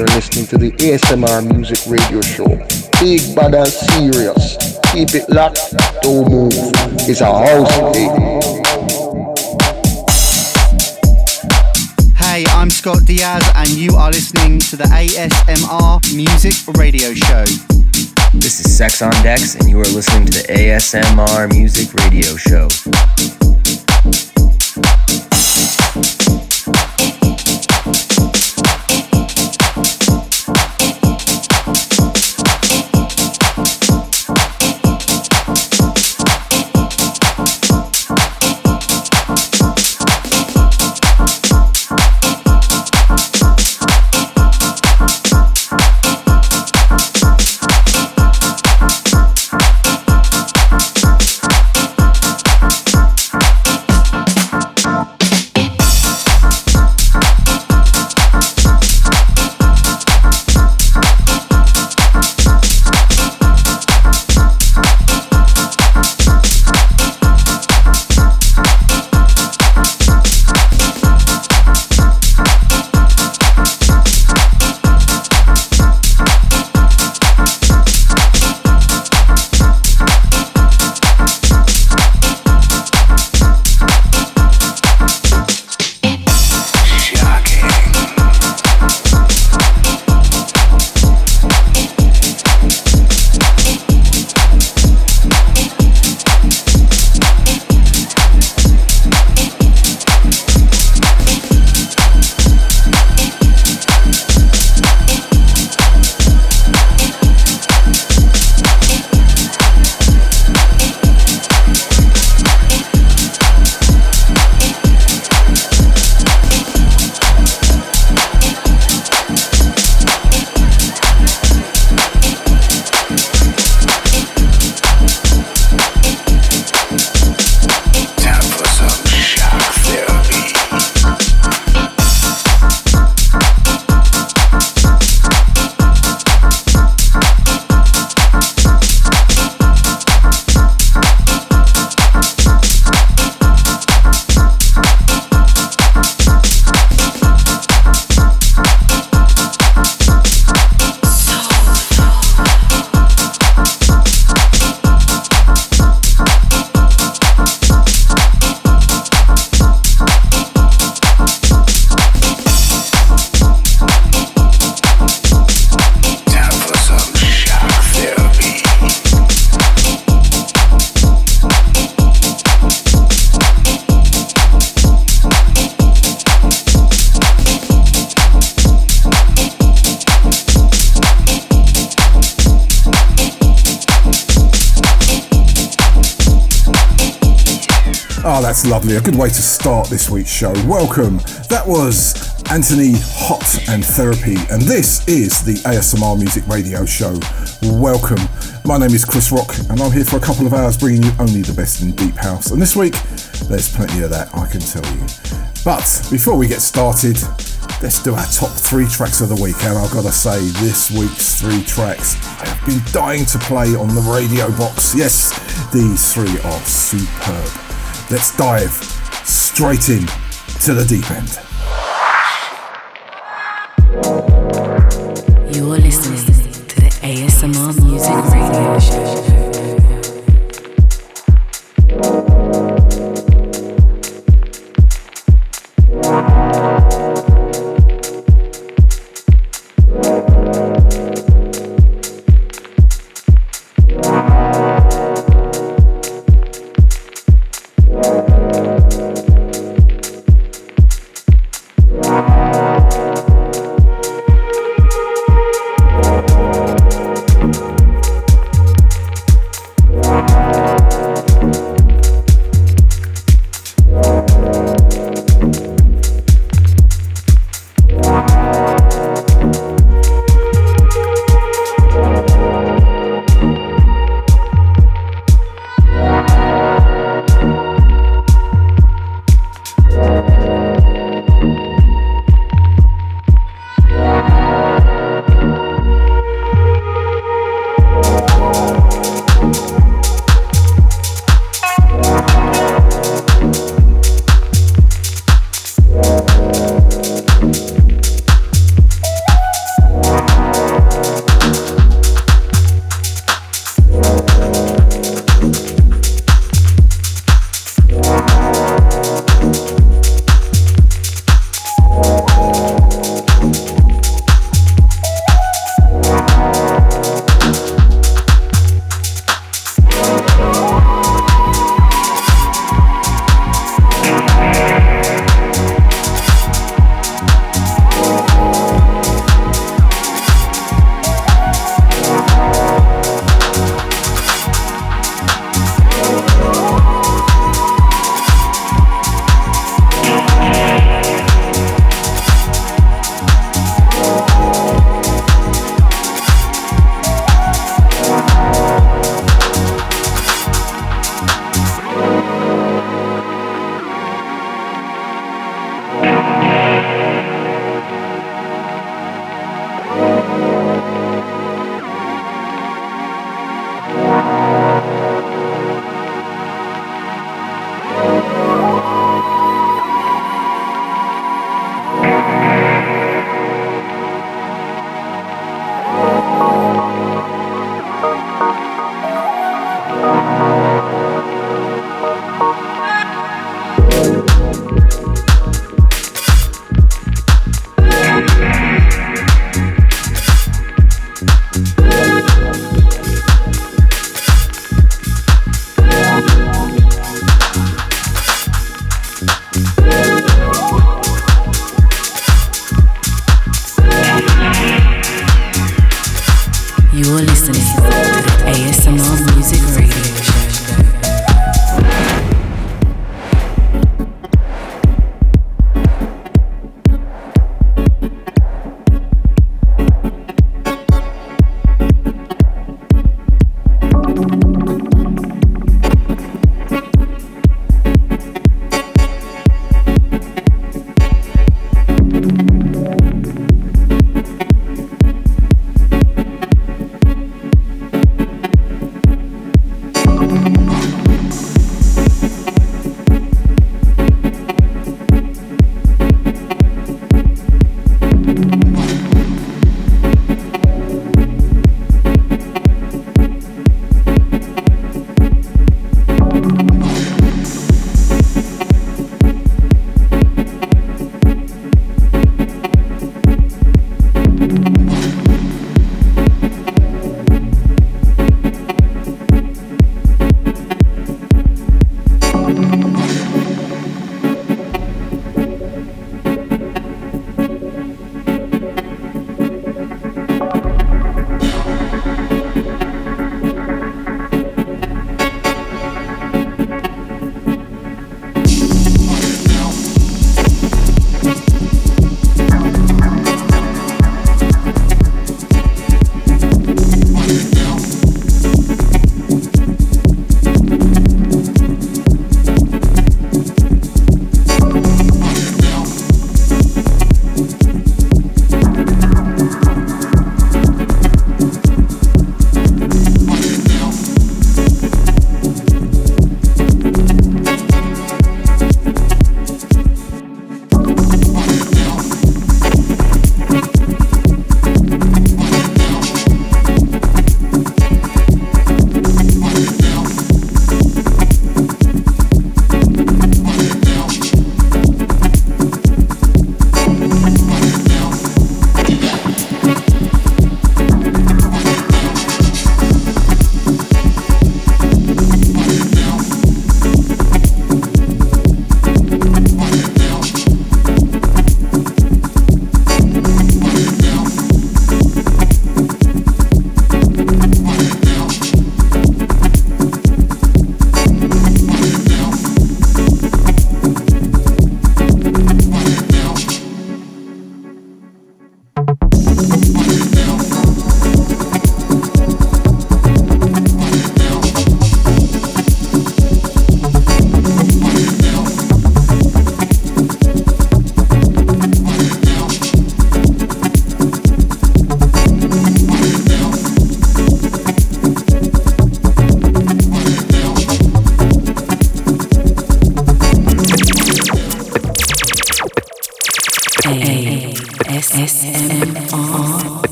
You're listening to the ASMR Music Radio Show. Big bad and serious. Keep it locked, don't move. It's a house thing. Hey, I'm Scott Diaz, and you are listening to the ASMR Music Radio Show. This is Sex on Decks, and you are listening to the ASMR Music Radio Show. Lovely. A good way to start this week's show. Welcome. That was Antony Hot and Therapy, and this is the ASMR Music Radio Show. Welcome. My name is Chris Rock, and I'm here for a couple of hours bringing you only the best in Deep House. And this week, there's plenty of that, I can tell you. But before we get started, let's do our top three tracks of the week. And I've got to say, this week's three tracks I have been dying to play on the radio box. Yes, these three are superb. Let's dive straight in to the deep end. You're listening to the ASMR Music Radio Show.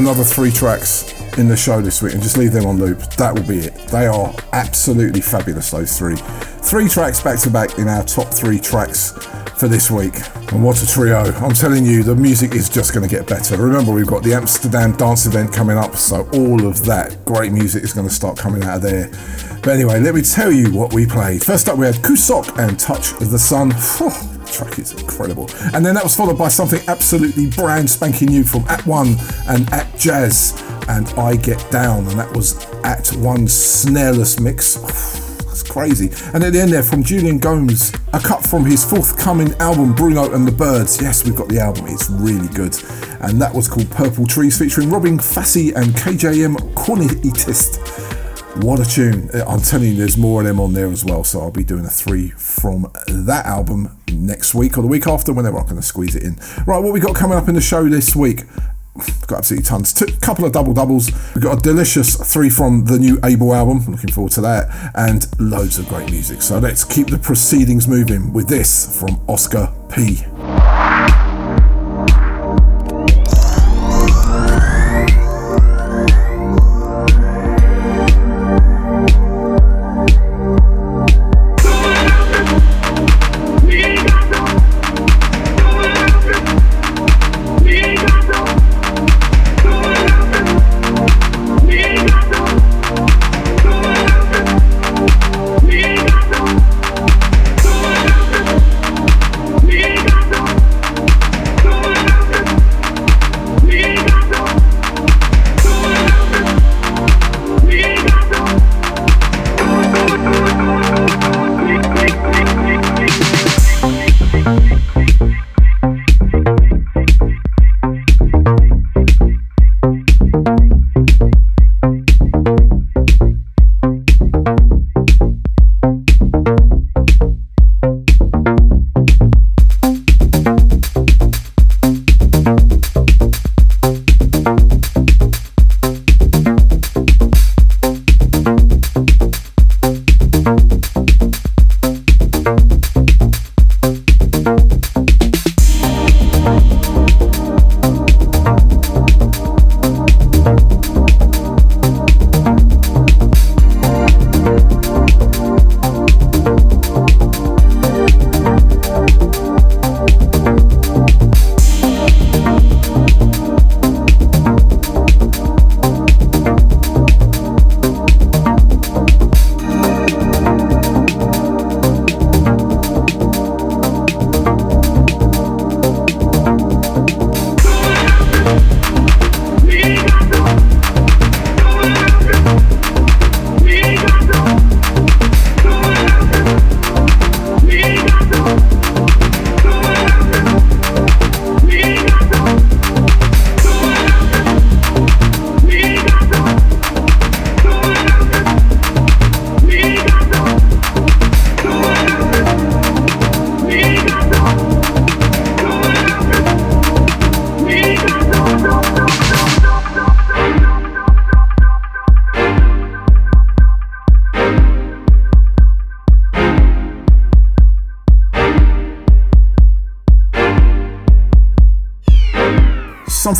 Another three tracks in the show this week and just leave them on loop. That will be it. They are absolutely fabulous, those three. Three tracks back to back in our top three tracks for this week. And what a trio. I'm telling you, the music is just going to get better. Remember, we've got the Amsterdam dance event coming up, so all of that great music is going to start coming out of there. But anyway, let me tell you what we played. First up, we had Qusok and Touch of the Sun track is incredible. And then that was followed by something absolutely brand spanking new from At One and Atjazz and I Get Down, and that was At One snareless mix. That's crazy. And at the end there, from Jullian Gomes, a cut from his forthcoming album Bruno and the Birds. Yes, we've got the album, it's really good. And that was called Purple Trees, featuring Robin Fassi and KJM Cornetist. What a tune. I'm telling you, there's more of them on there as well. So I'll be doing a three from that album next week or the week after, whenever going to squeeze it in. Right, what we got coming up in the show this week? Got absolutely tons. A couple of double doubles. We've got a delicious three from the new Abel album. Looking forward to that. And loads of great music. So let's keep the proceedings moving with this from Oscar P.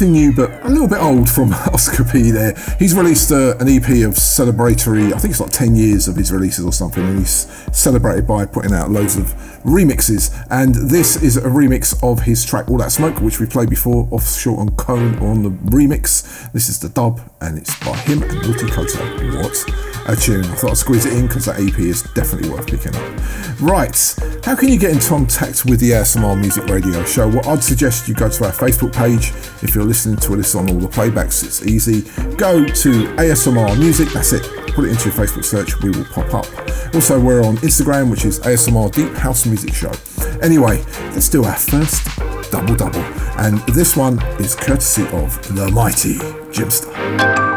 something new but a little bit old from Oscar P there. He's released uh, an EP of celebratory, I think it's like 10 years of his releases or something, and he's celebrated by putting out loads of remixes. And this is a remix of his track All That Smoke, which we played before, off short on Cone on the remix. This is the dub, and it's by him and Naughty Koto. What a tune. I thought I'd squeeze it in because that EP is definitely worth picking up. Right, how can you get in contact with the ASMR Music Radio Show? Well, I'd suggest you go to our Facebook page. If you're listening to this on all the playbacks, it's easy. Go to ASMR Music, that's it. Put it into your Facebook search, we will pop up. Also, we're on Instagram, which is ASMR Deep House Music Show. Anyway, let's do our first double double. And this one is courtesy of the mighty Jimpster.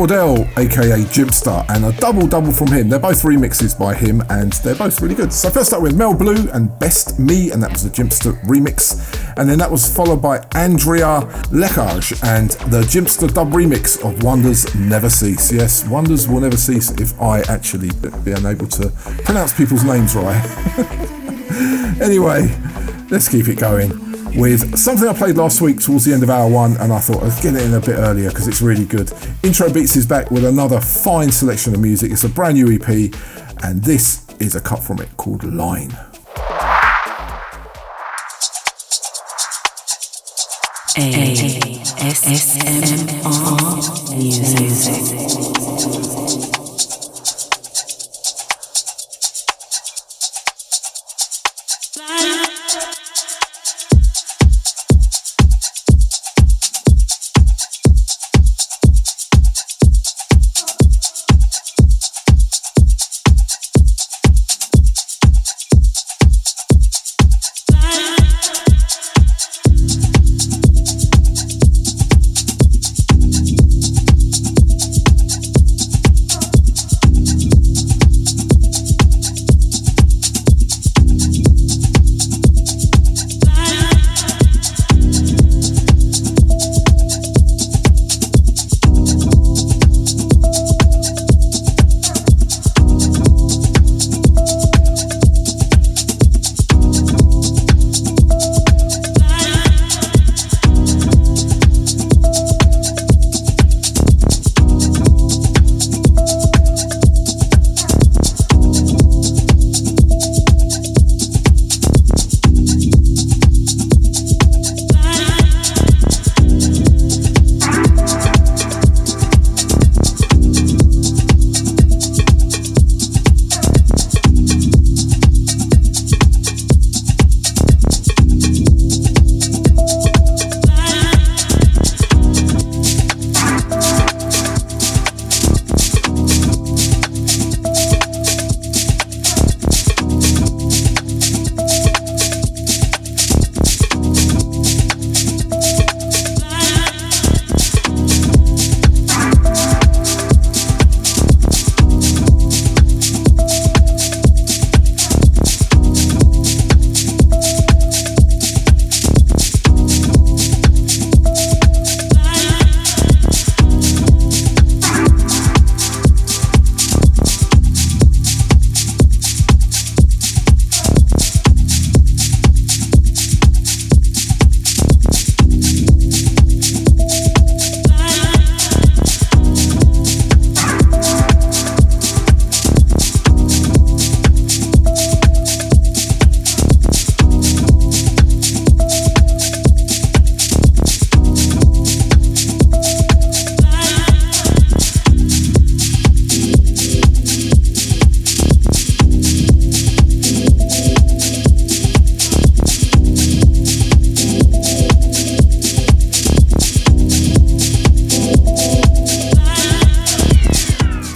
Odell, aka Jimpster, and a double double from him. They're both remixes by him, and they're both really good. So first up with Mel Blue and Best Me, and that was the Jimpster remix, and then that was followed by Andrea Ljekaj and the Jimpster dub remix of Wonders Never Cease. Yes, Wonders will never cease if I actually be unable to pronounce people's names right. anyway, let's keep it going with something I played last week towards the end of hour one, and I thought I'd get it in a bit earlier because it's really good. Intr0beatz is back with another fine selection of music. It's a brand new EP, and this is a cut from it called Line. ASMR music.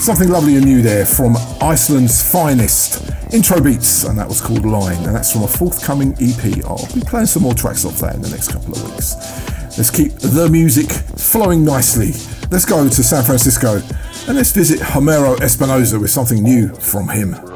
Something lovely and new there from Iceland's finest Intr0beatz, and that was called Line, and that's from a forthcoming EP. I'll be playing some more tracks off that in the next couple of weeks. Let's keep the music flowing nicely. Let's go to San Francisco and let's visit Homero Espinosa with something new from him.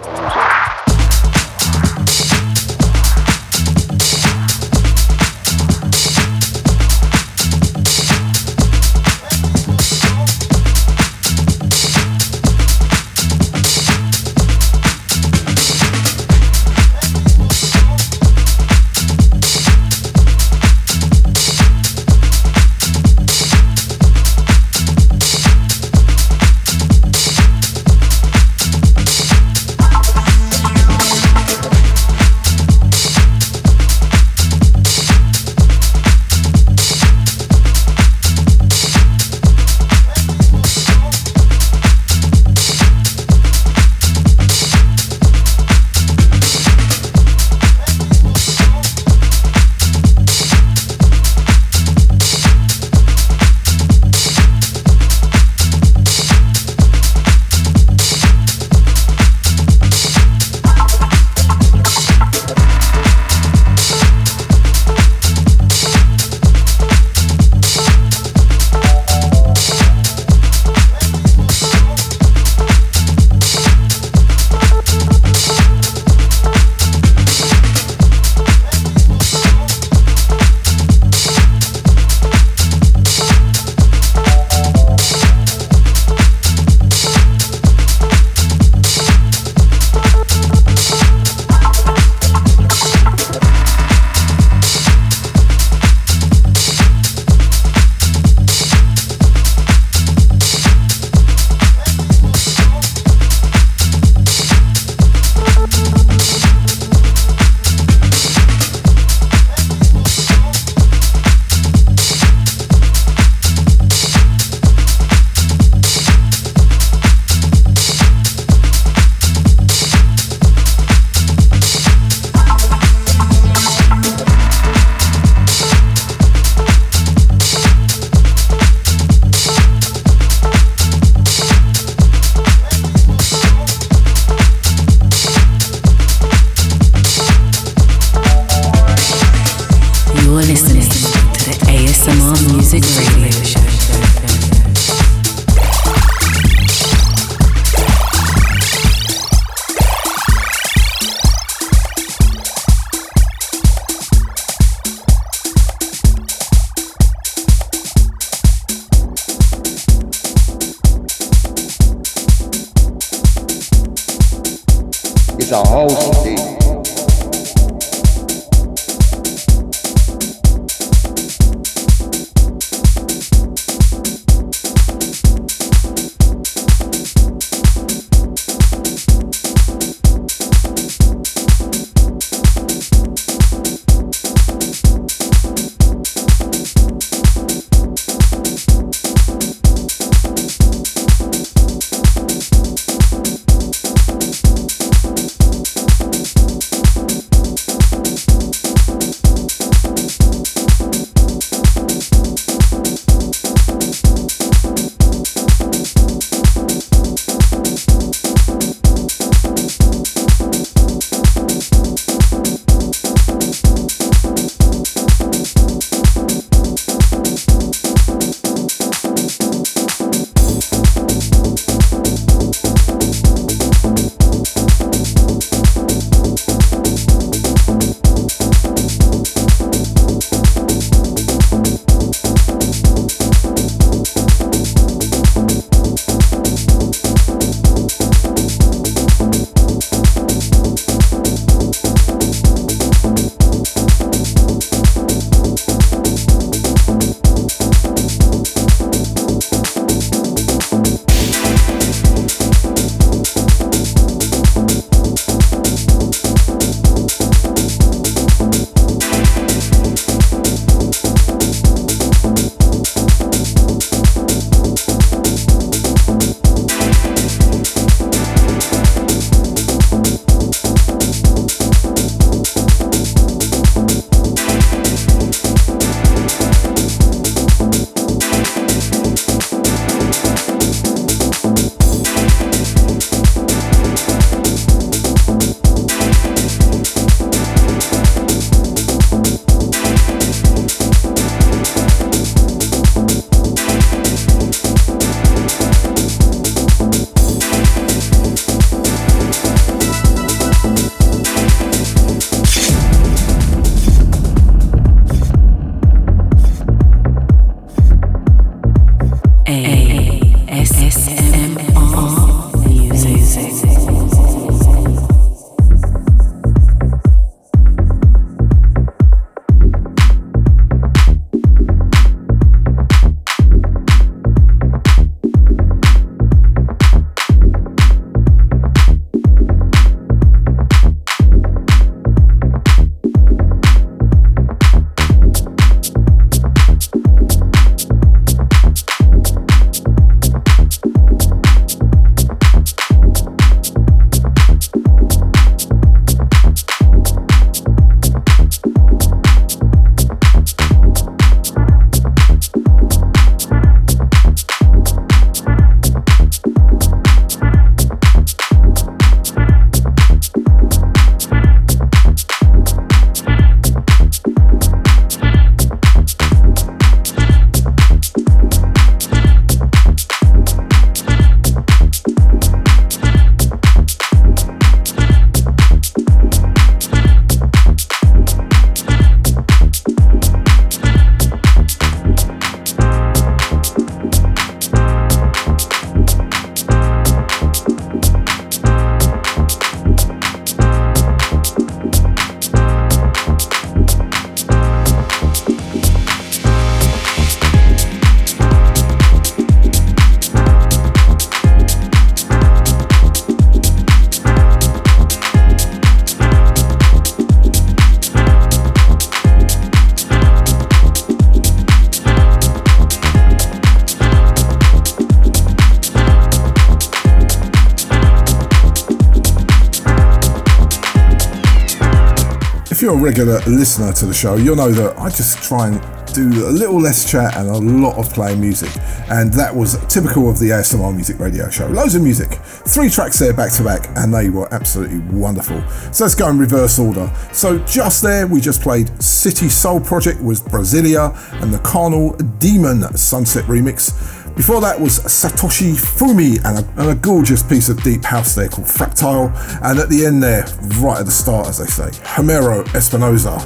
Regular listener to the show, you'll know that I just try and do a little less chat and a lot of playing music. And that was typical of the ASMR Music Radio Show. Loads of music. Three tracks there back to back, and they were absolutely wonderful. So let's go in reverse order. So just there, we just played City Soul Project was Brasilia and the Carnal Demon Sunset Remix. Before that was Satoshi Fumi and a, and a, gorgeous piece of deep house there called Fractile. And at the end there, right at the start, as they say, Homero Espinosa.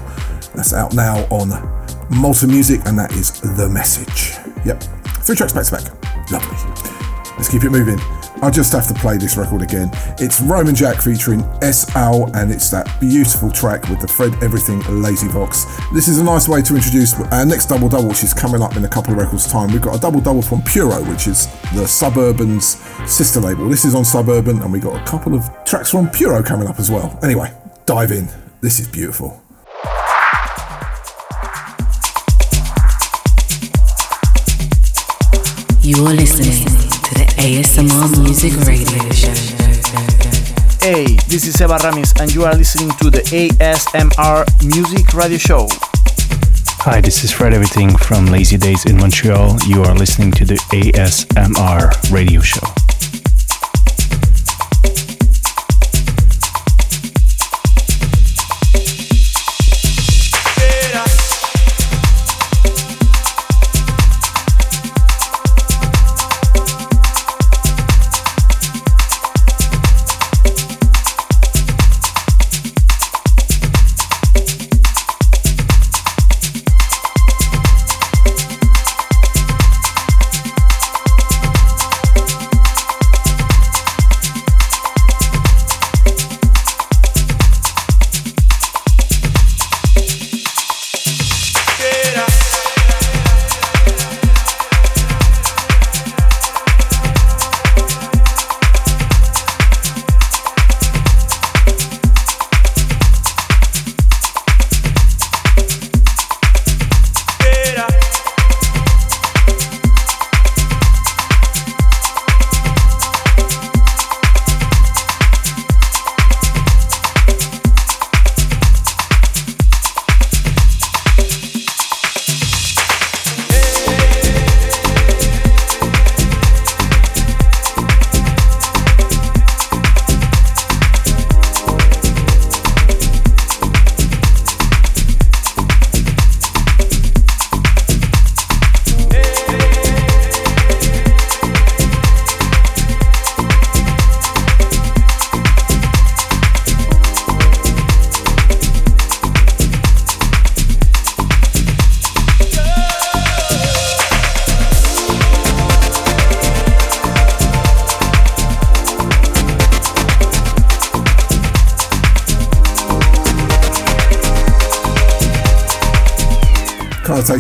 That's out now on Malta Music, and that is The Message. Yep, three tracks back to back. Lovely. Let's keep it moving. I just have to play this record again. It's Roman Jack featuring Es-Ow, and it's that beautiful track with the Fred Everything Lazy Vox. This is a nice way to introduce our next double double, which is coming up in a couple of records' time. We've got a double double from Puro, which is the Suburban's sister label. This is on Suburban, and we've got a couple of tracks from Puro coming up as well. Anyway, dive in. This is beautiful. You are listening to the ASMR Music Radio Show. Hey, this is Eva Ramis, and you are listening to the ASMR Music Radio Show. Hi, this is Fred Everything from Lazy Days in Montreal. You are listening to the ASMR Radio Show.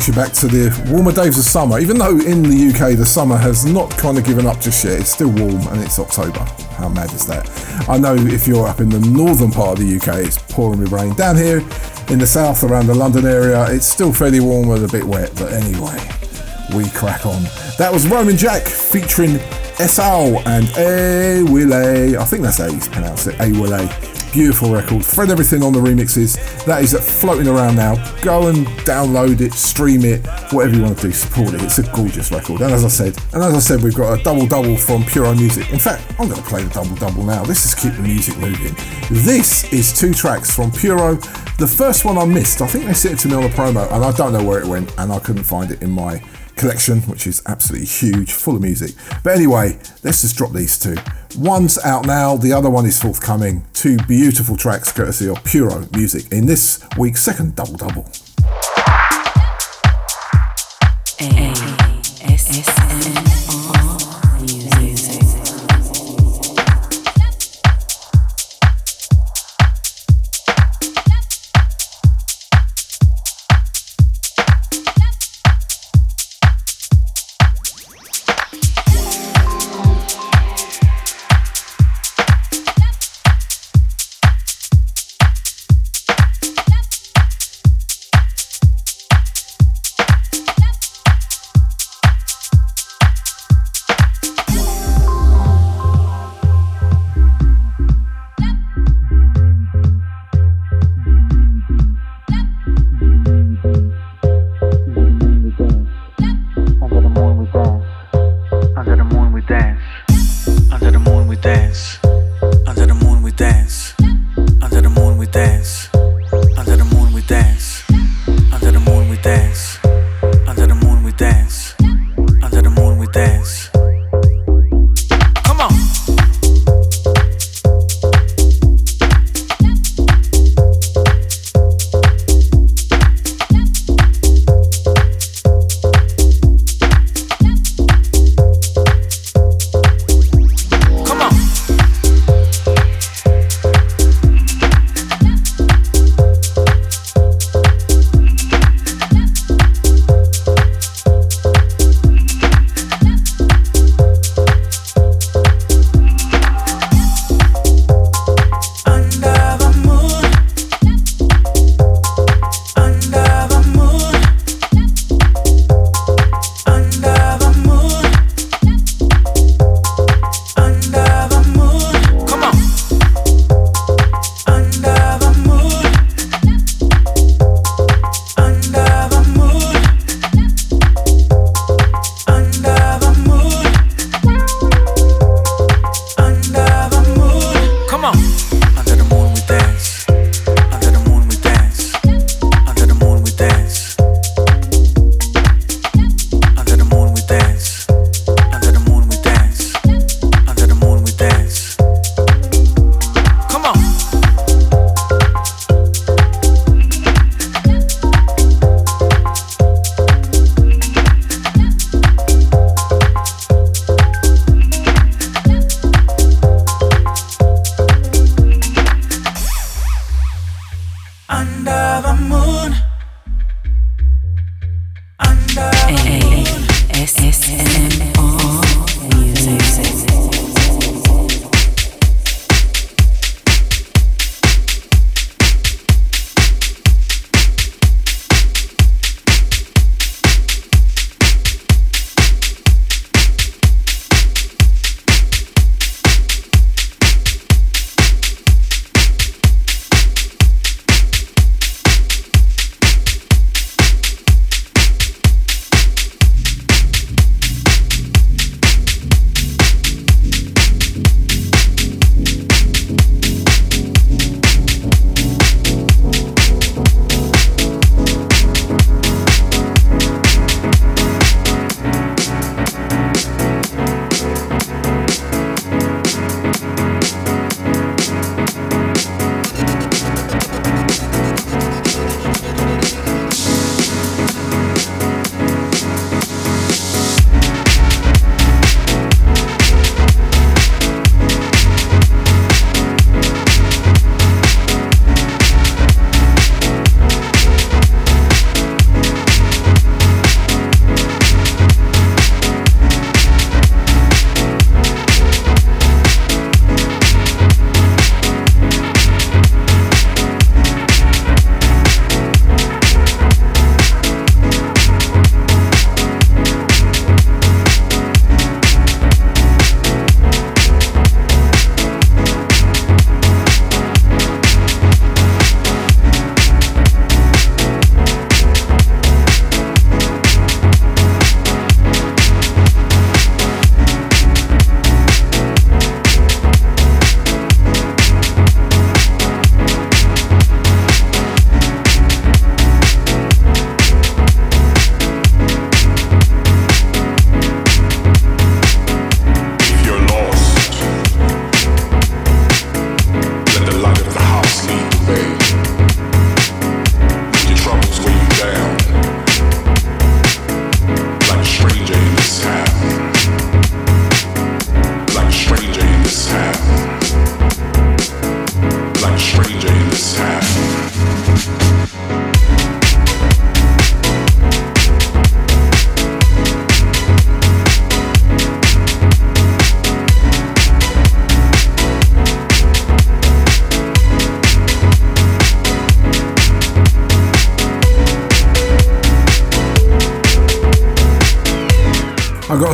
Takes you back to the warmer days of summer. Even though in the UK the summer has not kind of given up just yet, it's still warm and it's October. How mad is that? I know if you're up in the northern part of the UK, it's pouring with rain. Down here in the south, around the London area, it's still fairly warm and a bit wet. But anyway, we crack on. That was Roman Jack featuring Esau and A Wille. I think that's how you pronounce it. A Wille. Beautiful record. Fred Everything on the remixes. That is floating around now. Go and download it, stream it, whatever you want to do. Support it. It's a gorgeous record. And as I said, and as I said, we've got a double double from Puro Music. In fact, I'm going to play the double double now. This is keep the music moving. This is two tracks from Puro. The first one I missed. I think they sent it to me on a promo, and I don't know where it went, and I couldn't find it in my collection, which is absolutely huge, full of music. But anyway, let's just drop these two. One's out now, the other one is forthcoming. Two beautiful tracks courtesy of Puro Music in this week's second double double.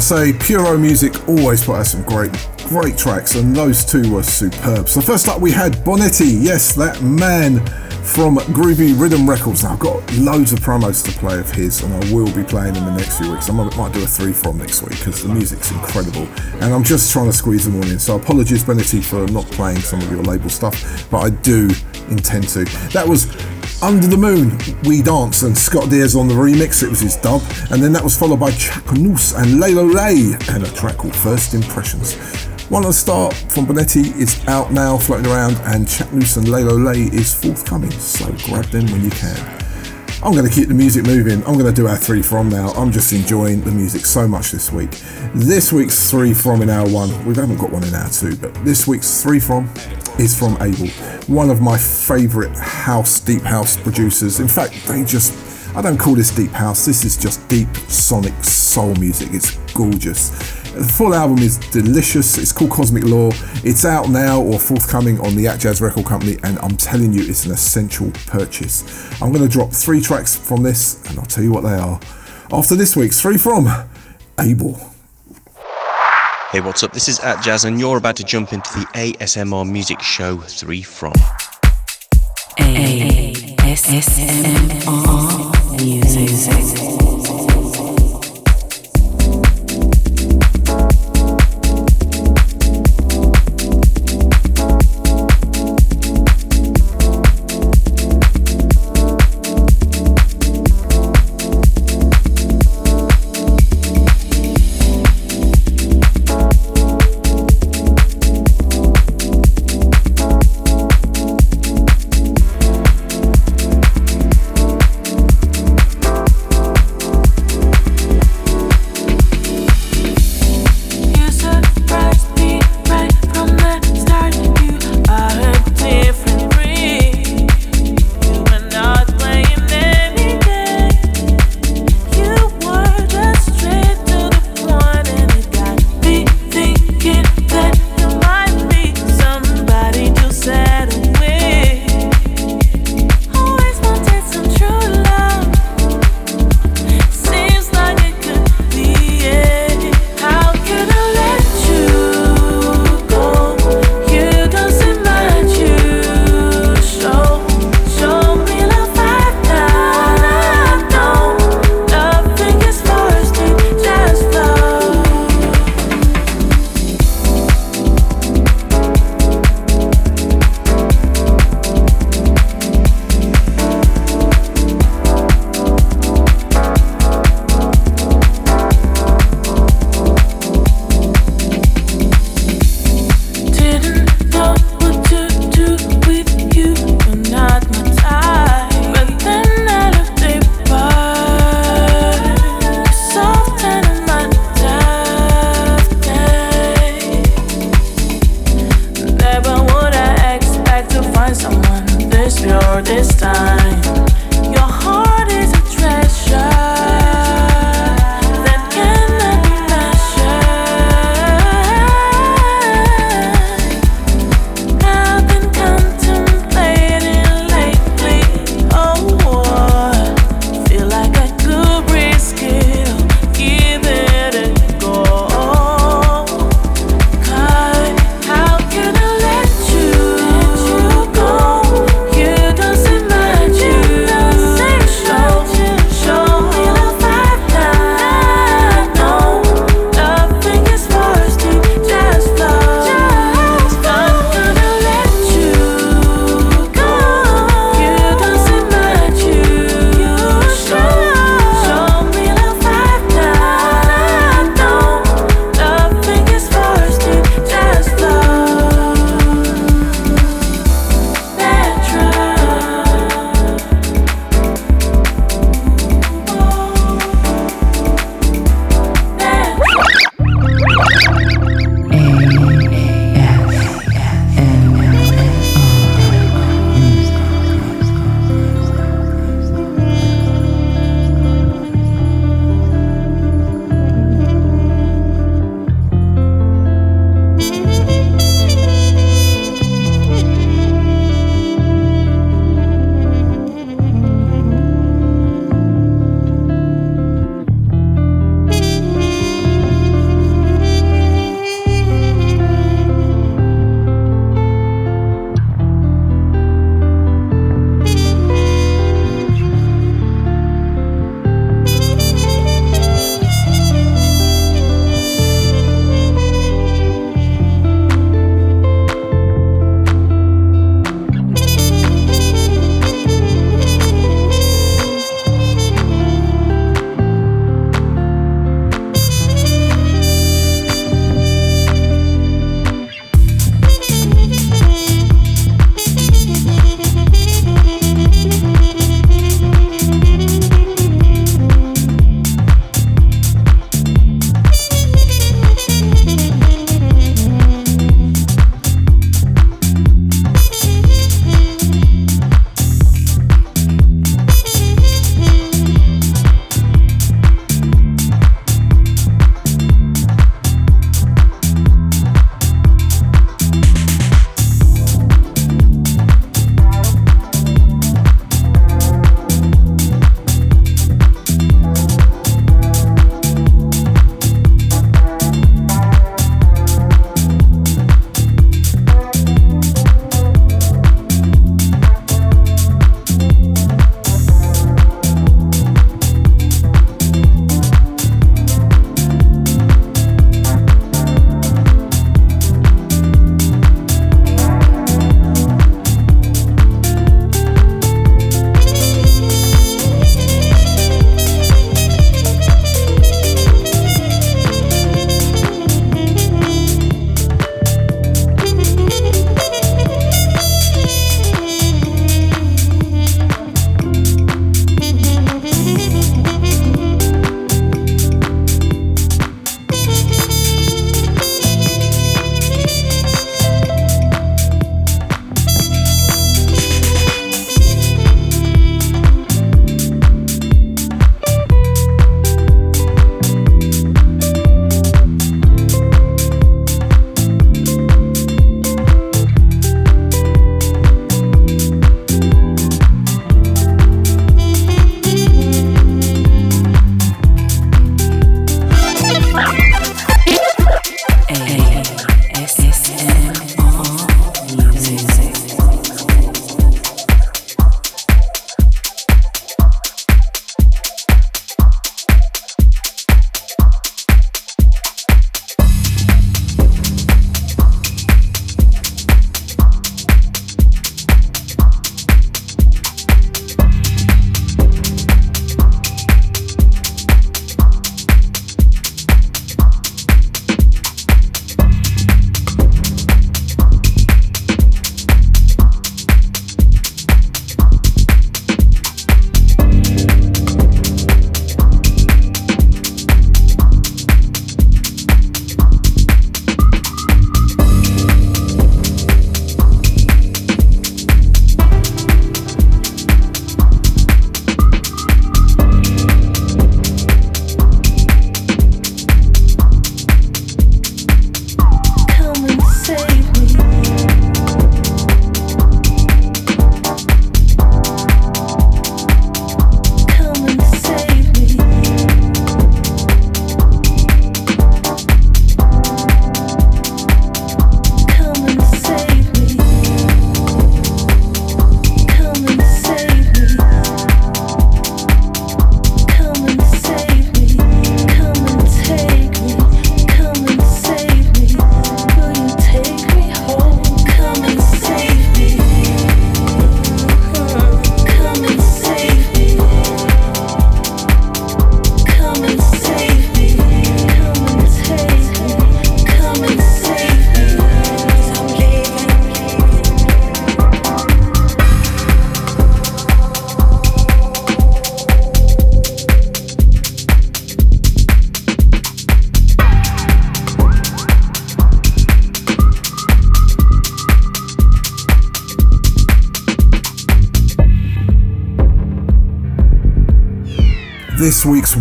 Say, Puro Music always put out some great, great tracks, and those two were superb. So first up, we had Bonetti. Yes, that man from Groovy Rhythm Records. Now, I've got loads of promos to play of his, and I will be playing in the next few weeks. I might, might do a three from next week because the music's incredible, and I'm just trying to squeeze them all in. So apologies, Bonetti, for not playing some of your label stuff, but I do intend to. That was under the Moon, We Dance, and Scott Diaz on the remix, it was his dub. And then that was followed by Chanknous and Lalo Leyy, and a track called First Impressions. One on the start from Bonetti is out now, floating around, and Chanknous and Lalo Leyy is forthcoming, so grab them when you can. I'm going to keep the music moving. I'm going to do our three from now. I'm just enjoying the music so much this week. This week's three from in hour one, we haven't got one in hour two, but this week's three from is from Abel, one of my favourite house, deep house producers. In fact, they just, I don't call this deep house, this is just deep sonic soul music. It's gorgeous. The full album is delicious. It's called Cosmic Law. It's out now or forthcoming on the Atjazz Record Company, and I'm telling you, it's an essential purchase. I'm going to drop three tracks from this, and I'll tell you what they are. After this week's three from Abel. Hey, what's up? This is Atjazz, and you're about to jump into the ASMR Music Show 3 From. ASMR Music.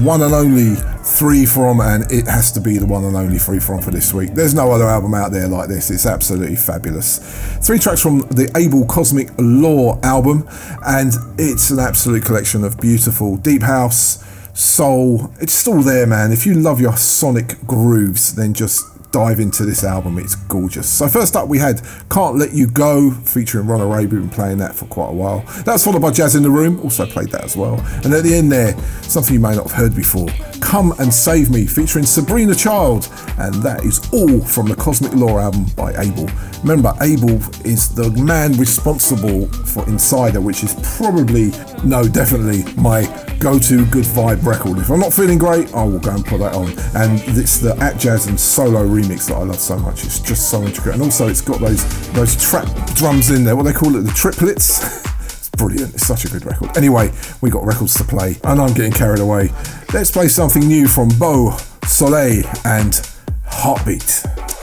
One and only Free From, and it has to be the one and only Free From for this week. There's no other album out there like this. It's absolutely fabulous. Three tracks from the Abel Cosmic Law album, and it's an absolute collection of beautiful deep house, soul. It's all there, man. If you love your sonic grooves, then just dive into this album. It's gorgeous. So first up, we had "Can't Let You Go" featuring Ron Arabia. Been playing that for quite a while. That's followed by "Jazz in the Room." Also played that as well. And at the end there, something you may not have heard before. "Come and Save Me" featuring Sabrina Child, and that is all from the Cosmic Law album by Abel. Remember, Abel is the man responsible for Insider, which is probably, no, definitely my go-to good vibe record. If I'm not feeling great, I will go and put that on. And it's the Atjazz and solo remix that I love so much. It's just so intricate, and also it's got those those trap drums in there. What they call it, the triplets. it's brilliant. It's such a good record. Anyway, we got records to play, and I'm getting carried away. Let's play something new from Beau Soleil and Heartbeat.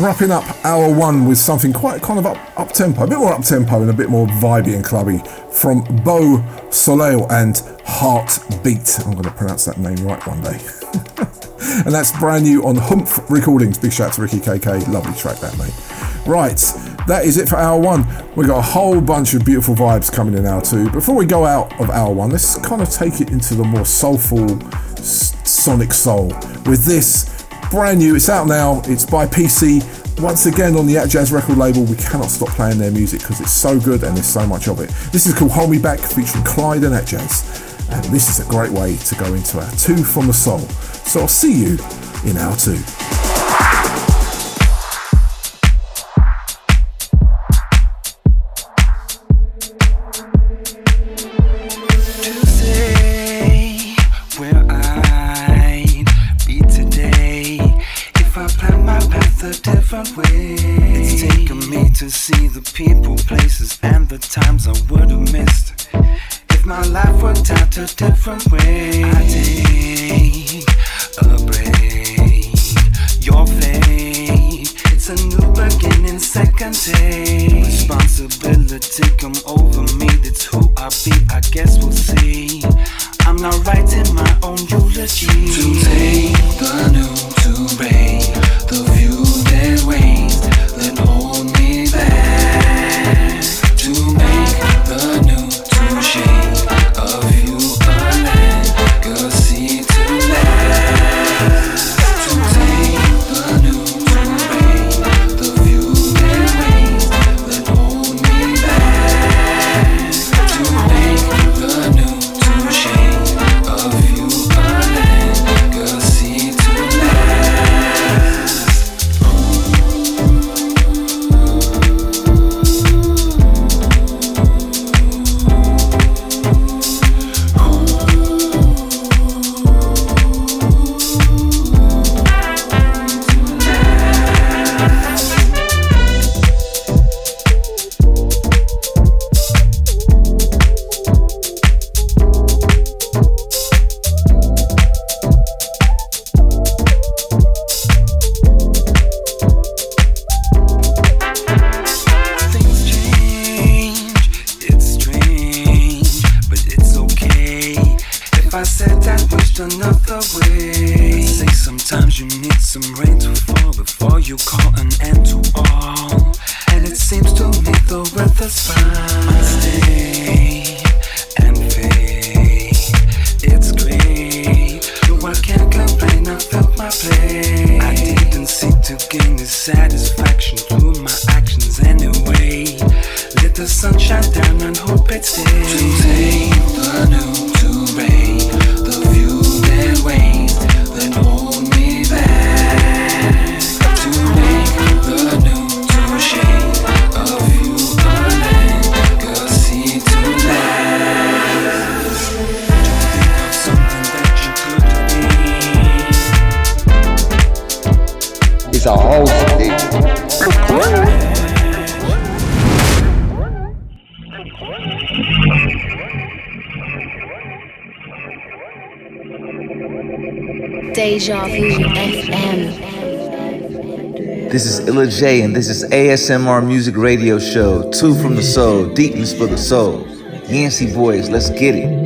Wrapping up hour one with something quite kind of up, up tempo, a bit more up tempo and a bit more vibey and clubby from Beau Soleil and Heartbeat. I'm going to pronounce that name right one day. and that's brand new on Humph Recordings. Big shout out to Ricky KK. Lovely track that, mate. Right, that is it for hour one. We've got a whole bunch of beautiful vibes coming in hour two. Before we go out of hour one, let's kind of take it into the more soulful sonic soul with this brand new. It's out now. It's by Peacey. Once again on the Atjazz record label, we cannot stop playing their music because it's so good and there's so much of it. This is called Hold Me Back featuring Clyde and Atjazz. And this is a great way to go into our two from the soul. So I'll see you in our two. a different way. Deja Vu FM. This is Illa J, and this is ASMR Music Radio Show. Two from the soul, deepness for the soul. Yancey boys, let's get it.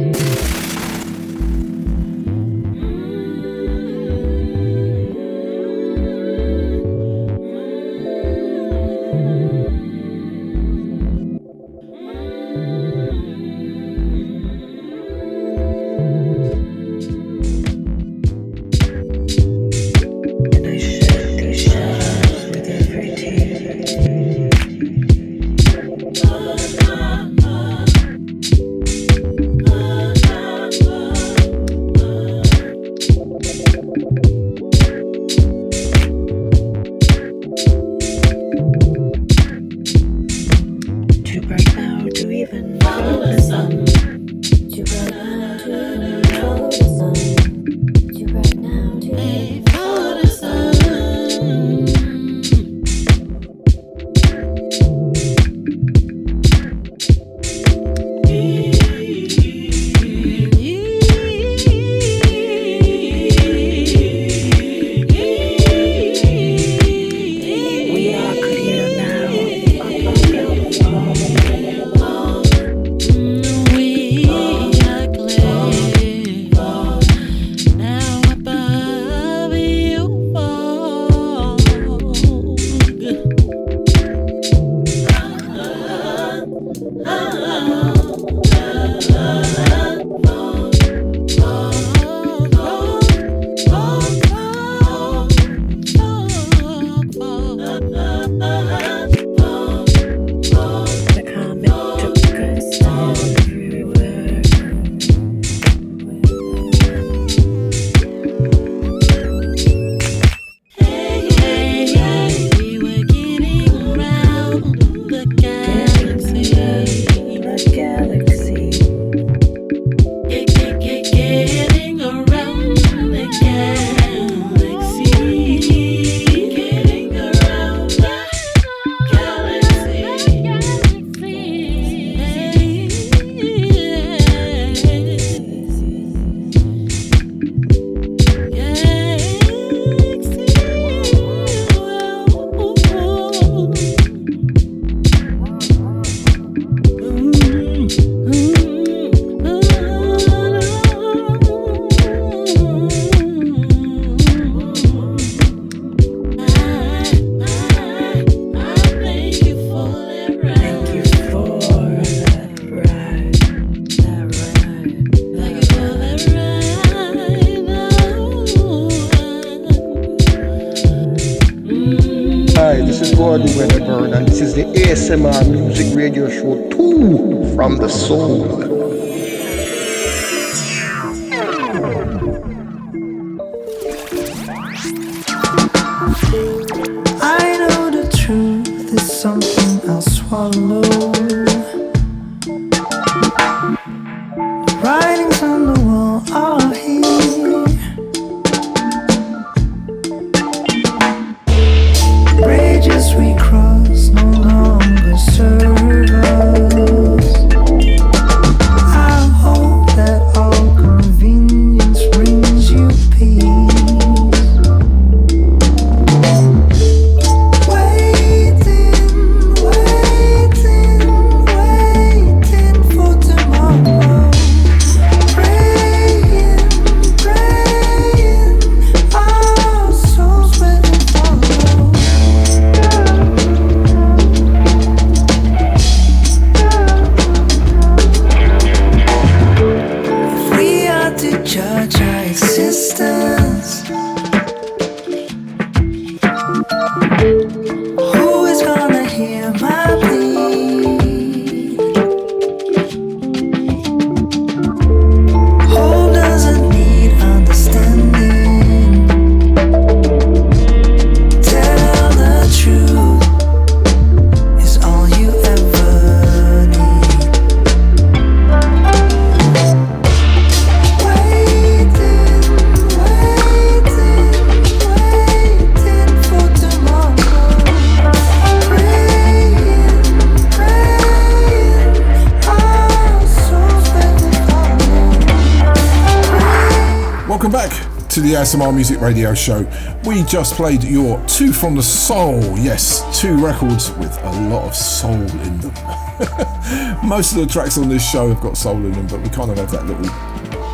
Radio Show. We just played your Two from the Soul. Yes, two records with a lot of soul in them. Most of the tracks on this show have got soul in them, but we kind of have that little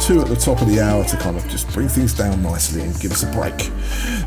two at the top of the hour to kind of just bring things down nicely and give us a break.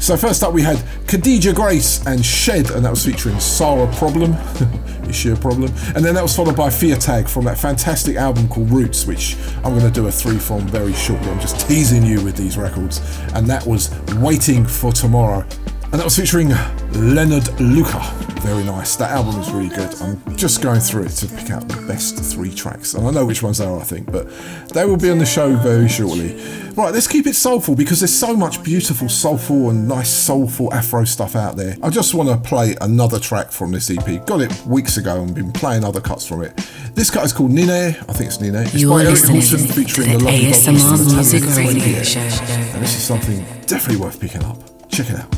So first up we had Khadeeja Grace and Shed, and that was featuring Sarah Problem. Is problem? And then that was followed by Feiertag from that fantastic album called Roots, which I'm going to do a three from very shortly. I'm just teasing you with these records. And that was Waiting for Tomorrow. And that was featuring Leonard Luca. Very nice. That album is really good. I'm just going through it to pick out the best three tracks. And I know which ones they are, I think, but they will be on the show very shortly. Right, let's keep it soulful because there's so much beautiful soulful and nice soulful Afro stuff out there. I just want to play another track from this EP. Got it weeks ago and been playing other cuts from it. This cut is called Nine. I think it's Nine. It's You by Eric featuring the the lovely ASMR Music Radio Show. And this is something definitely worth picking up. Check it out.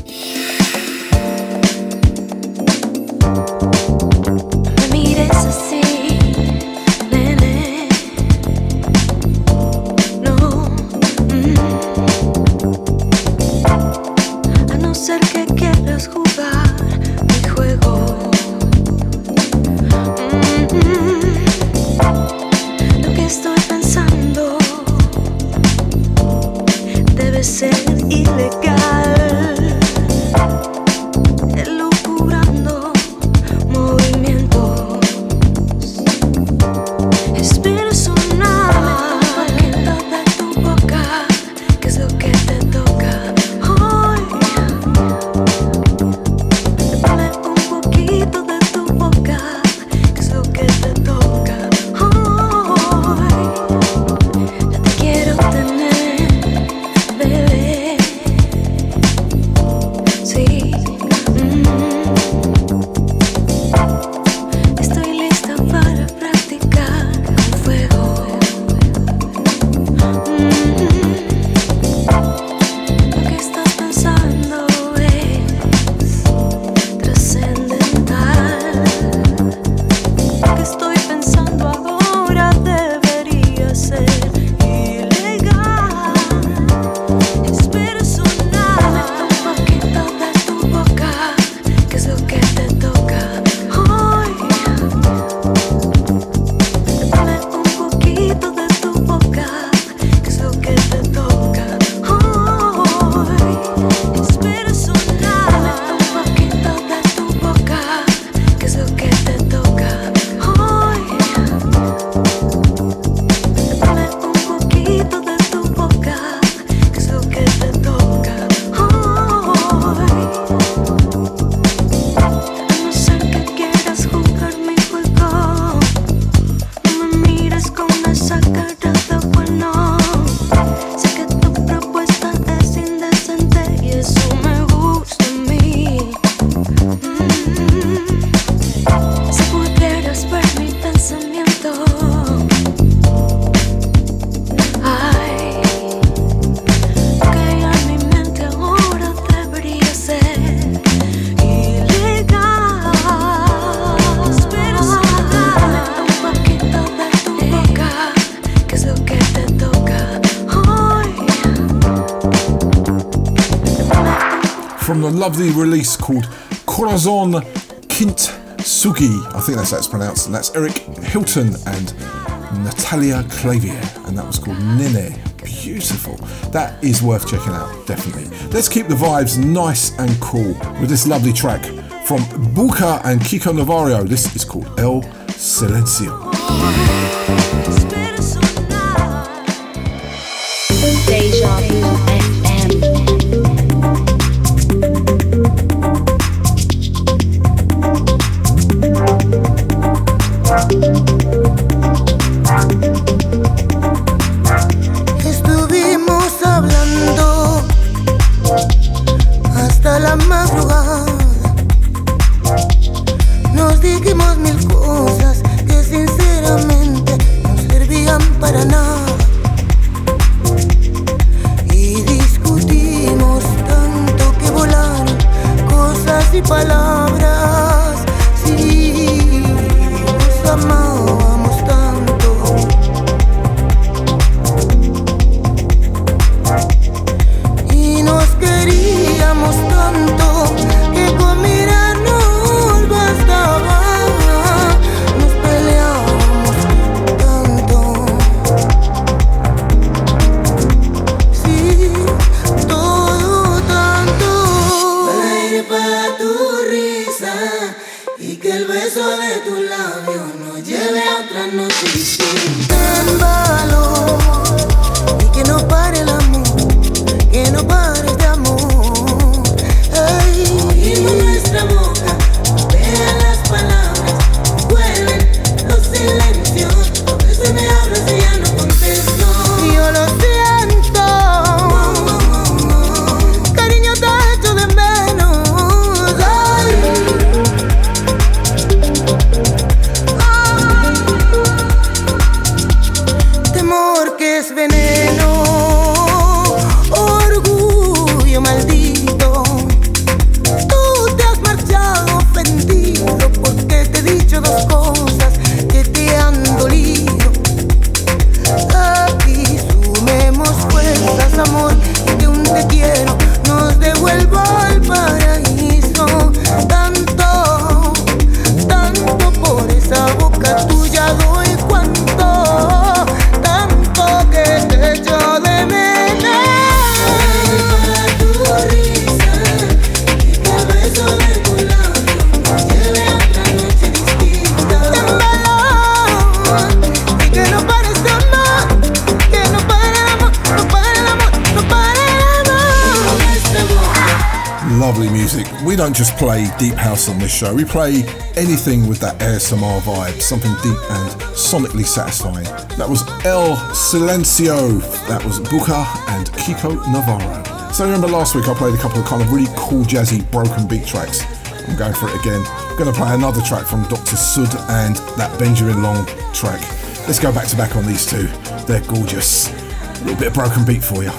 The lovely release called Corazon Kint Sugi. I think that's how it's pronounced, and that's Eric Hilton and Natalia Clavier, and that was called Nene. Beautiful. That is worth checking out, definitely. Let's keep the vibes nice and cool with this lovely track from Buika and Kiko Navarro. This is called El Silencio. We don't just play deep house on this show, we play anything with that ASMR vibe, something deep and sonically satisfying. That was El Silencio, that was Buika and Kiko Navarro. So remember last week I played a couple of kind of really cool jazzy broken beat tracks. I'm going for it again. I'm going to play another track from Dr. Sud and that Benjamin Long track. Let's go back to back on these two. They're gorgeous. A little bit of broken beat for you.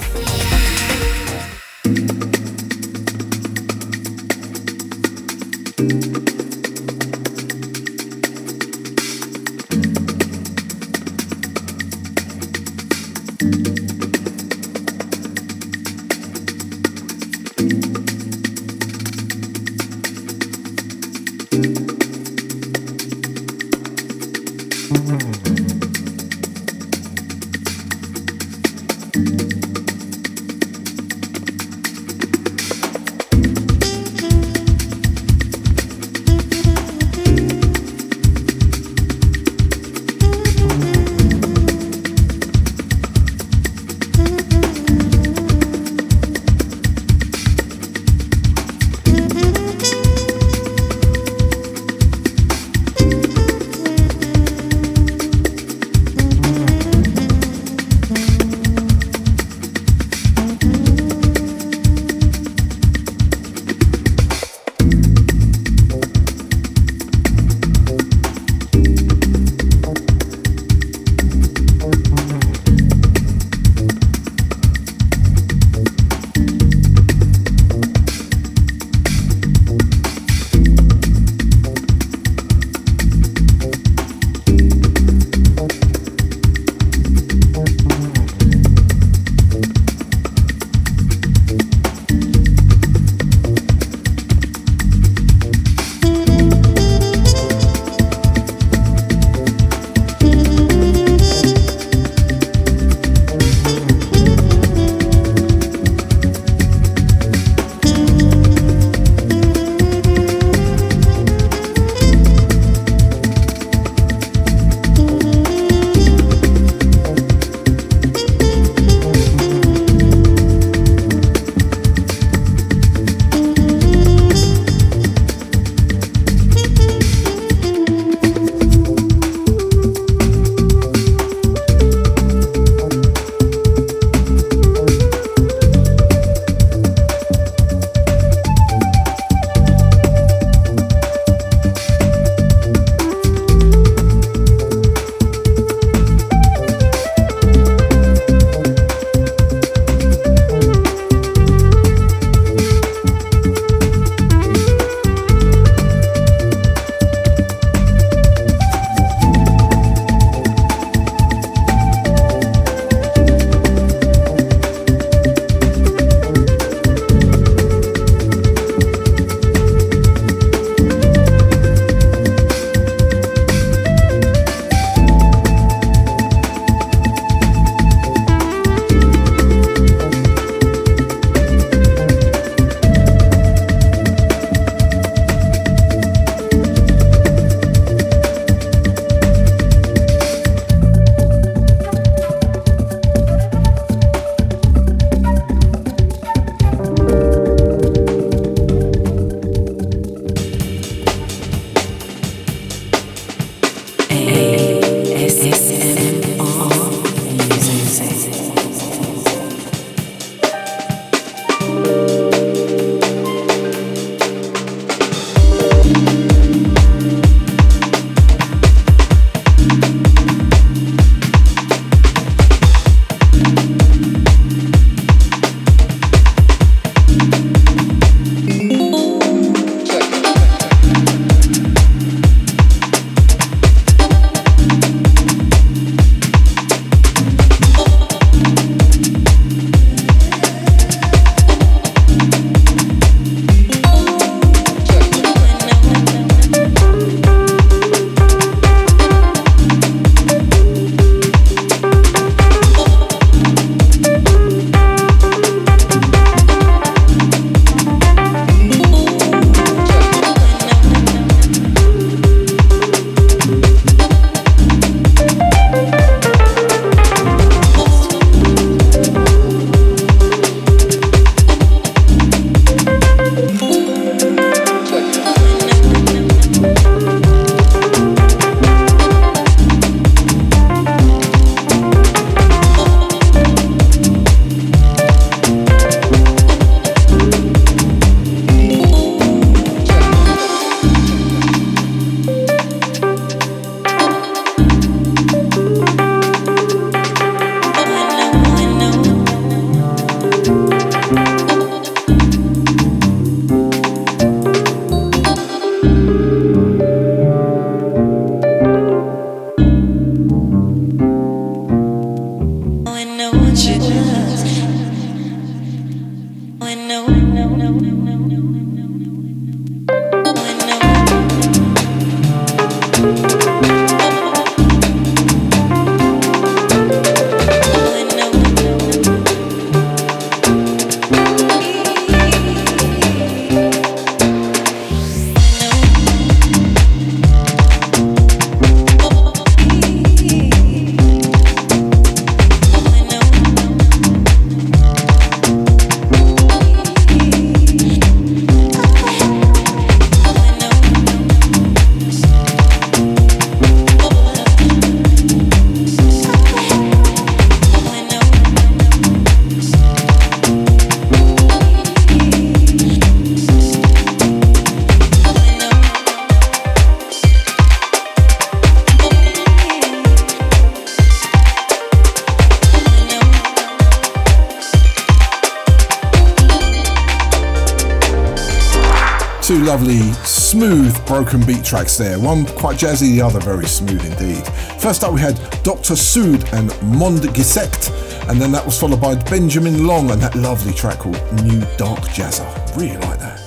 Tracks there. One quite jazzy, the other very smooth indeed. First up, we had Dr. Sud and Mond Gisect, and then that was followed by Benjamin Long and that lovely track called New Dark Jazzer. Really like that.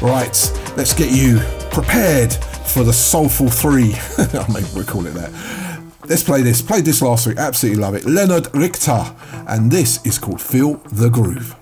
Right, let's get you prepared for the Soulful 3. Maybe we'll call it that. Let's play this. Played this last week, absolutely love it. Lennart Richter, and this is called Feel the Groove.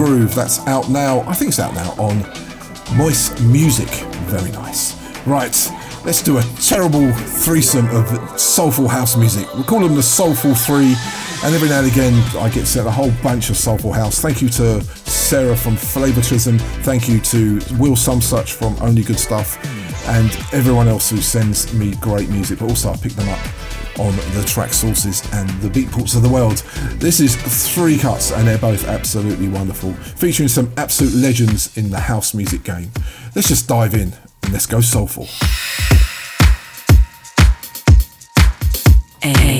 Groove. That's out now. I think it's out now on Moist Music. Very nice. Right, let's do a terrible threesome of soulful house music. We call them the Soulful Three, and every now and again I get sent a whole bunch of soulful house. Thank you to Sarah from Flavourism. Thank you to Will Such from Only Good Stuff, and everyone else who sends me great music. But also I pick them up on the Traxsources and the Beatports of the world. This is three cuts and they're both absolutely wonderful, featuring some absolute legends in the house music game. Let's just dive in and let's go soulful. ASMR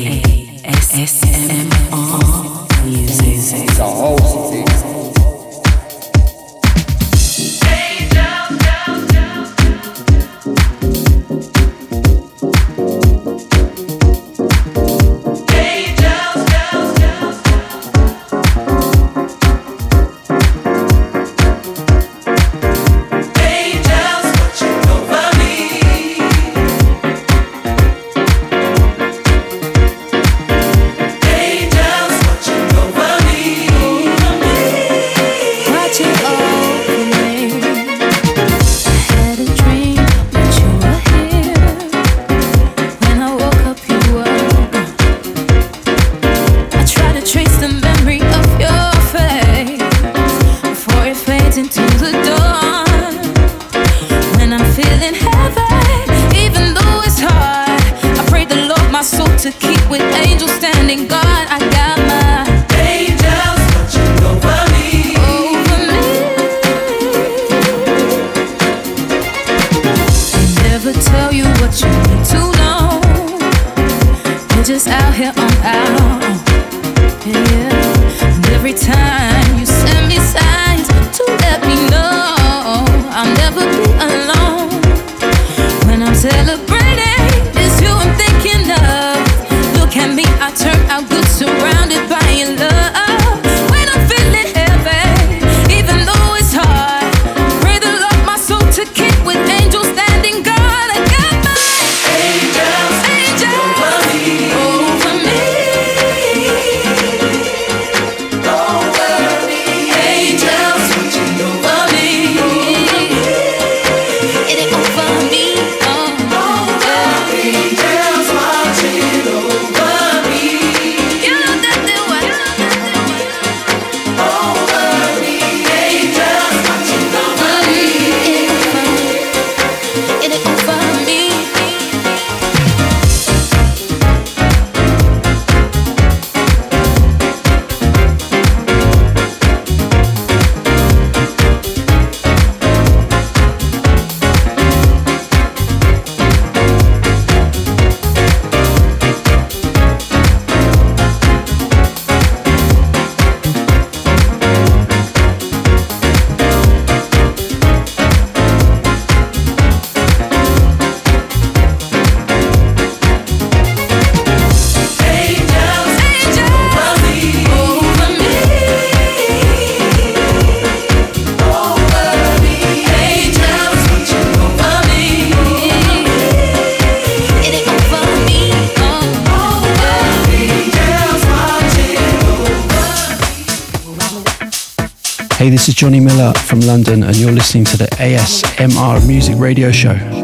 This is Johnny Miller from London, and you're listening to the ASMR Music Radio Show.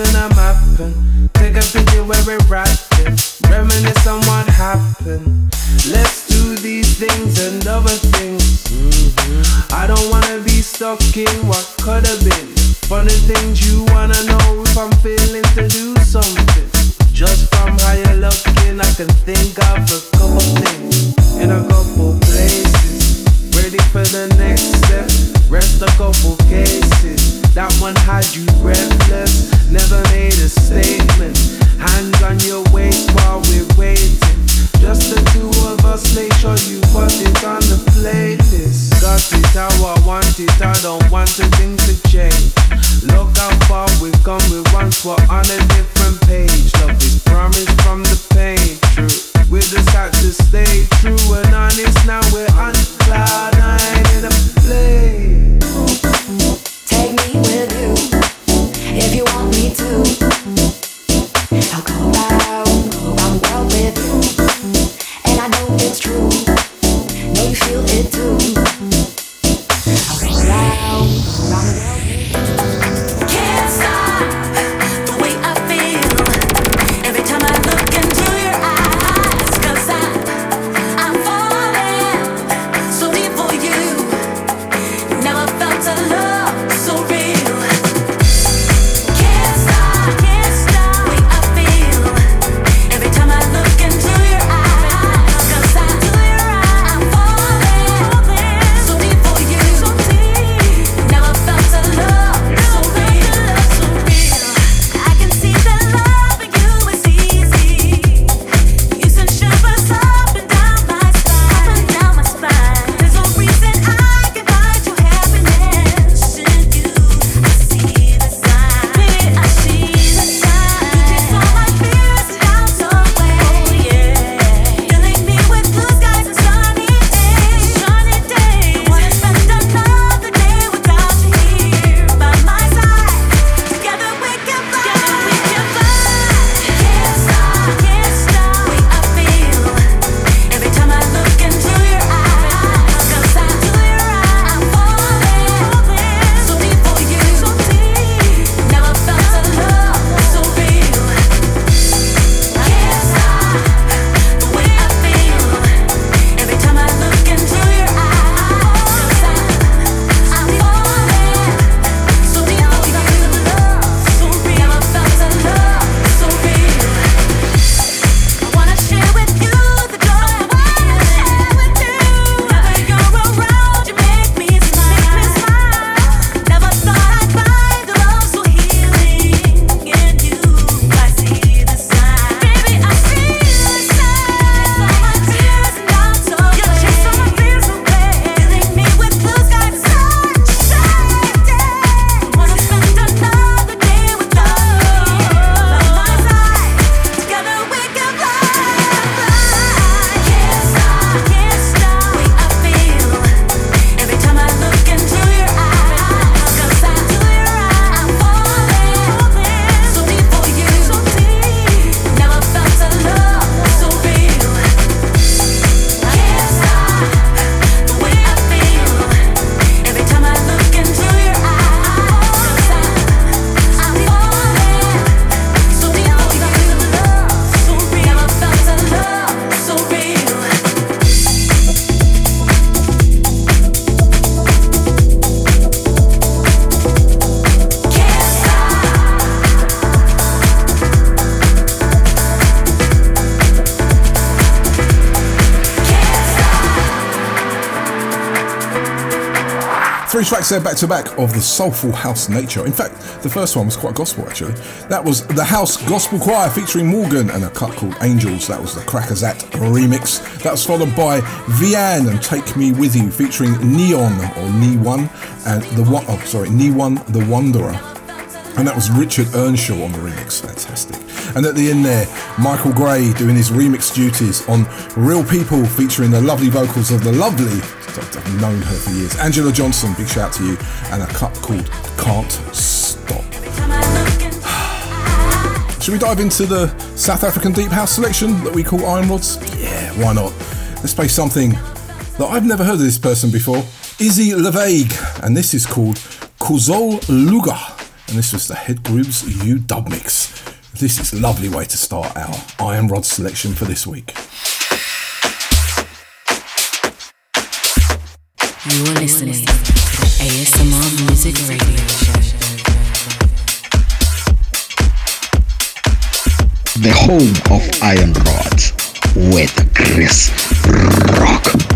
and I'm hopping. Take a picture where we're rocking. Reminisce on what happened. Let's do these things and other things. Mm-hmm. I don't wanna be stuck in what could've been. Funny things you wanna know if I'm feeling to do something. Just from how you're looking, I can think of a couple things in a couple places. Ready for the next step. Rest a couple cases. That one had you breathless. Never made a statement. Hands on your waist while we're waiting. Just the two of us, make sure you put it on the playlist. Got it how I want it, I don't want a thing to change. Look how far we've come, we once were on a different page. Love is promised from the pain, true. We just had to stay true and honest, now we're on cloud. Three tracks there back to back of the soulful house nature. In fact, the first one was quite gospel actually. That was the House Gospel Choir featuring Morgan and a cut called Angels. That was the Crackazat remix. That was followed by Vianne and Take Me With You featuring Neon or Ne One and the one oh sorry, Ne One the Wanderer. And that was Richard Earnshaw on the remix. Fantastic. And at the end there, Michael Gray doing his remix duties on Reel People featuring the lovely vocals of the lovely I've known her for years. Angela Johnson, big shout to you, and a cut called Can't Stop. Should we dive into the South African Deep House selection that we call Iron Rods? Yeah, why not? Let's play something that I've never heard of this person before. Izzy La Vague, and this is called Kuzol Luga, and this was the Head Grooves U dub mix. This is a lovely way to start our Iron Rod selection for this week. You're listening to ASMR Music Radio Show. The home of Iron Rods with Chris Rock.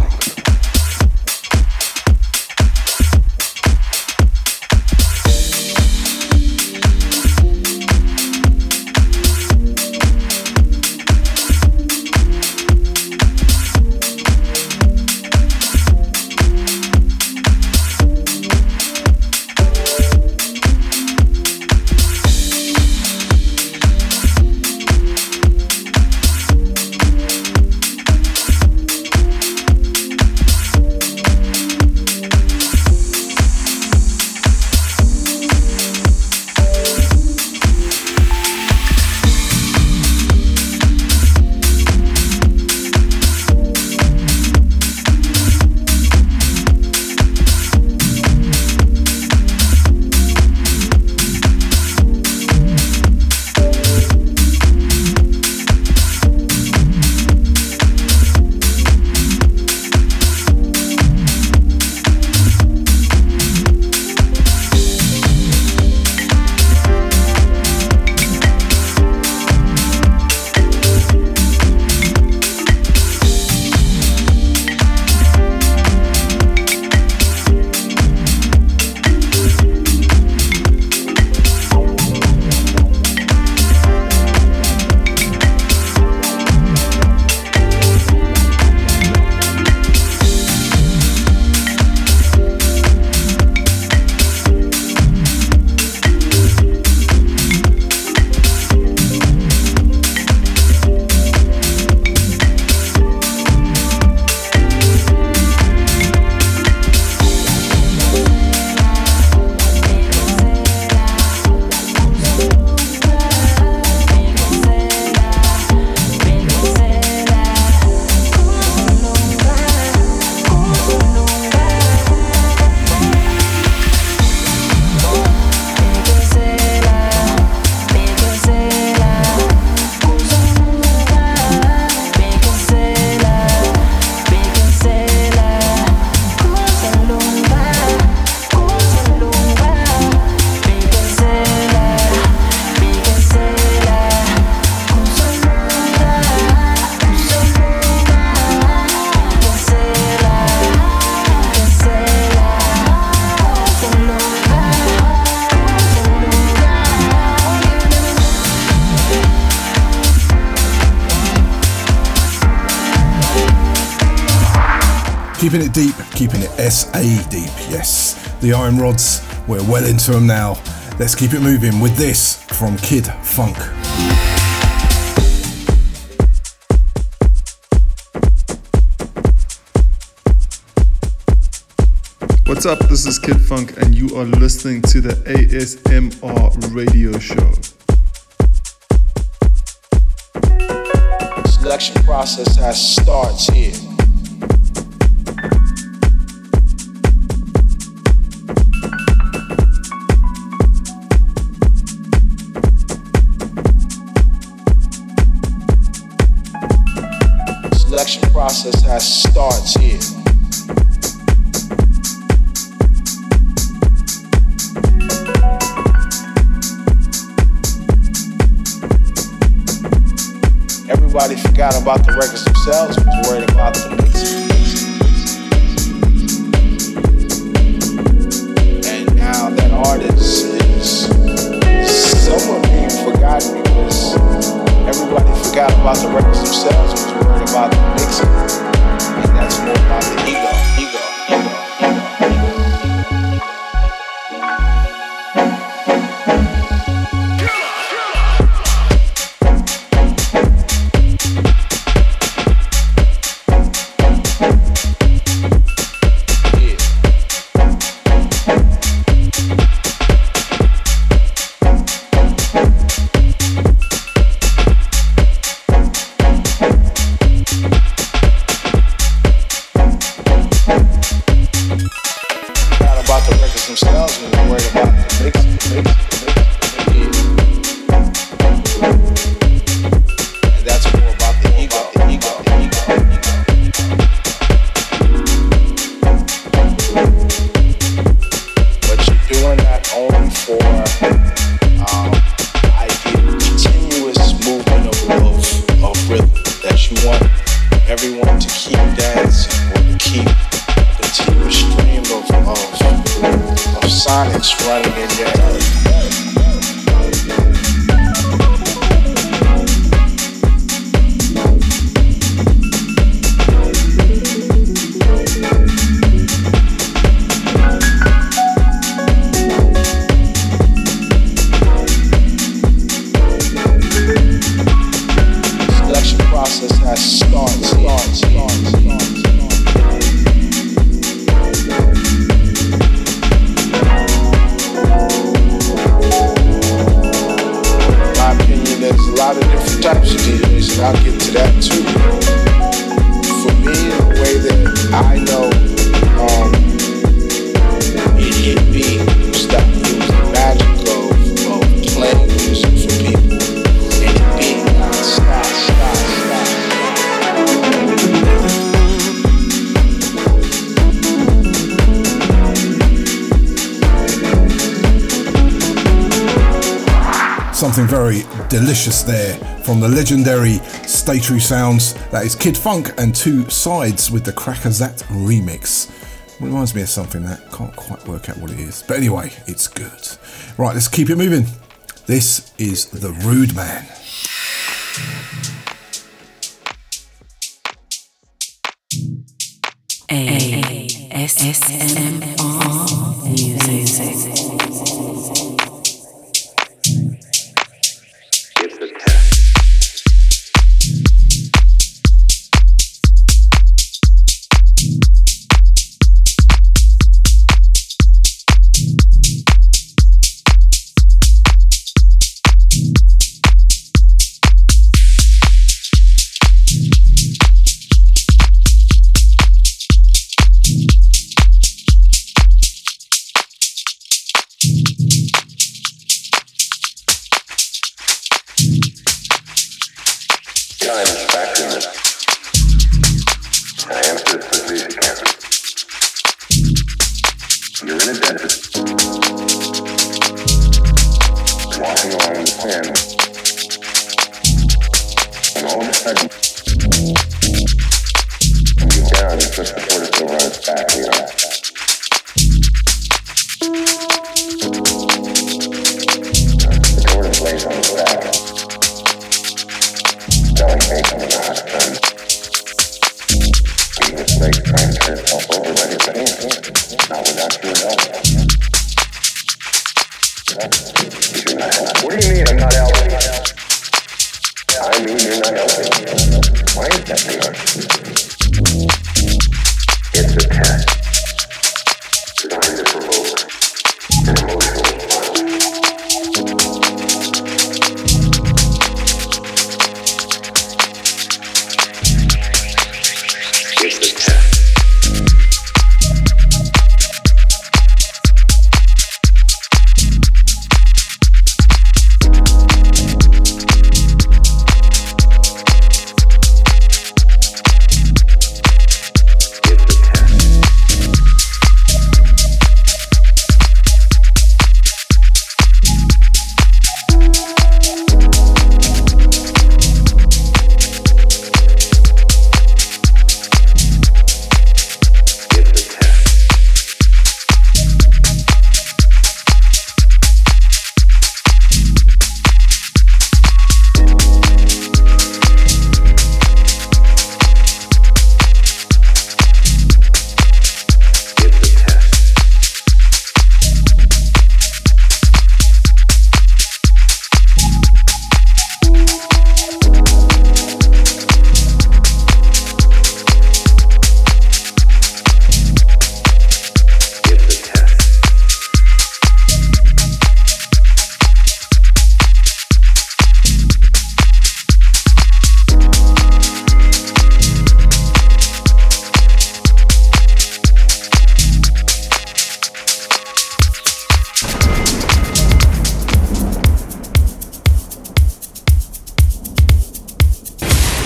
Keeping it deep, keeping it SA deep, yes. The Iron Rods, we're well into them now. Let's keep it moving with this from Kid Fonque. What's up? This is Kid Fonque, and you are listening to the ASMR radio show. Selection process has starts here. Has starts here. Everybody forgot about the records themselves, was worried about Something very delicious there from the legendary Stay True Sounds. That is Kid Fonque and Two Sides with the Crackazat remix. Reminds me of something that can't quite work out what it is. But anyway, it's good. Right, let's keep it moving. This is The Rudeman. A S S M R music.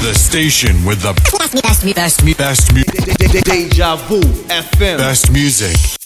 The station with the best, best, best, best, best, Deja Vu FM. best music. Wrapping up the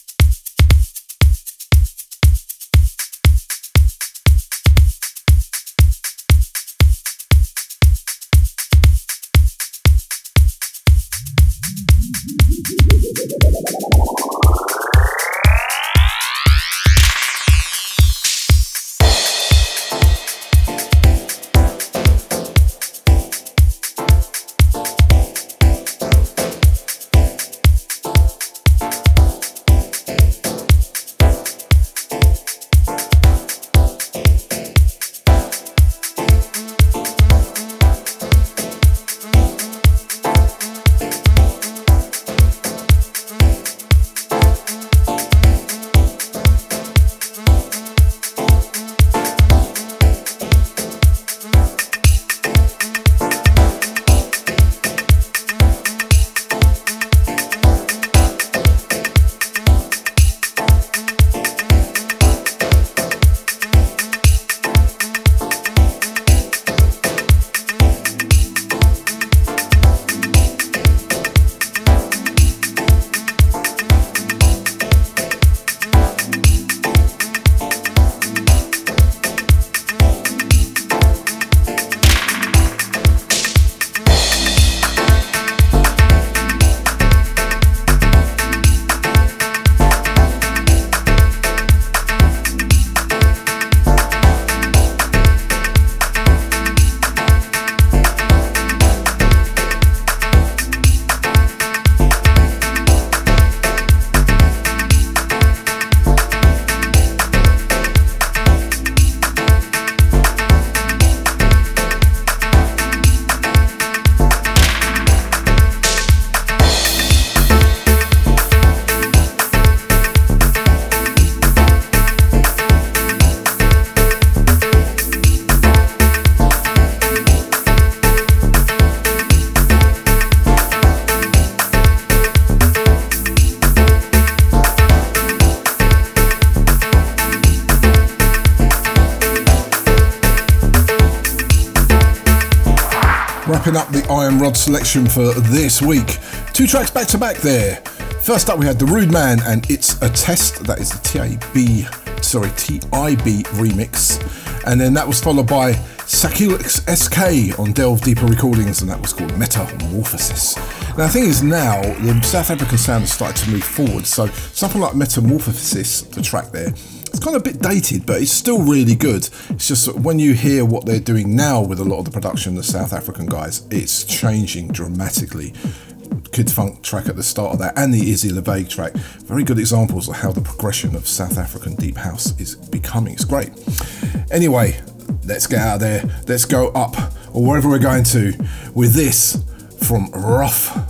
Iron Rod selection for this week. Two tracks back to back there. First up, we had The Rudeman and It's a Test. That is the TIB, sorry, TIB remix. And then that was followed by Sakhile SK on Delve Deeper Recordings, and that was called Metamorphosis. Now, the thing is, now the South African sound has started to move forward, so something like Metamorphosis, the track there, kind of a bit dated, but it's still really good. It's just when you hear what they're doing now with a lot of the production, the South African guys, it's changing dramatically. Kid Fonque track at the start of that, and the Izzy La Vague track, very good examples of how the progression of South African deep house is becoming. It's great. Anyway, let's get out of there. Let's go up, or wherever we're going to, with this from Ruff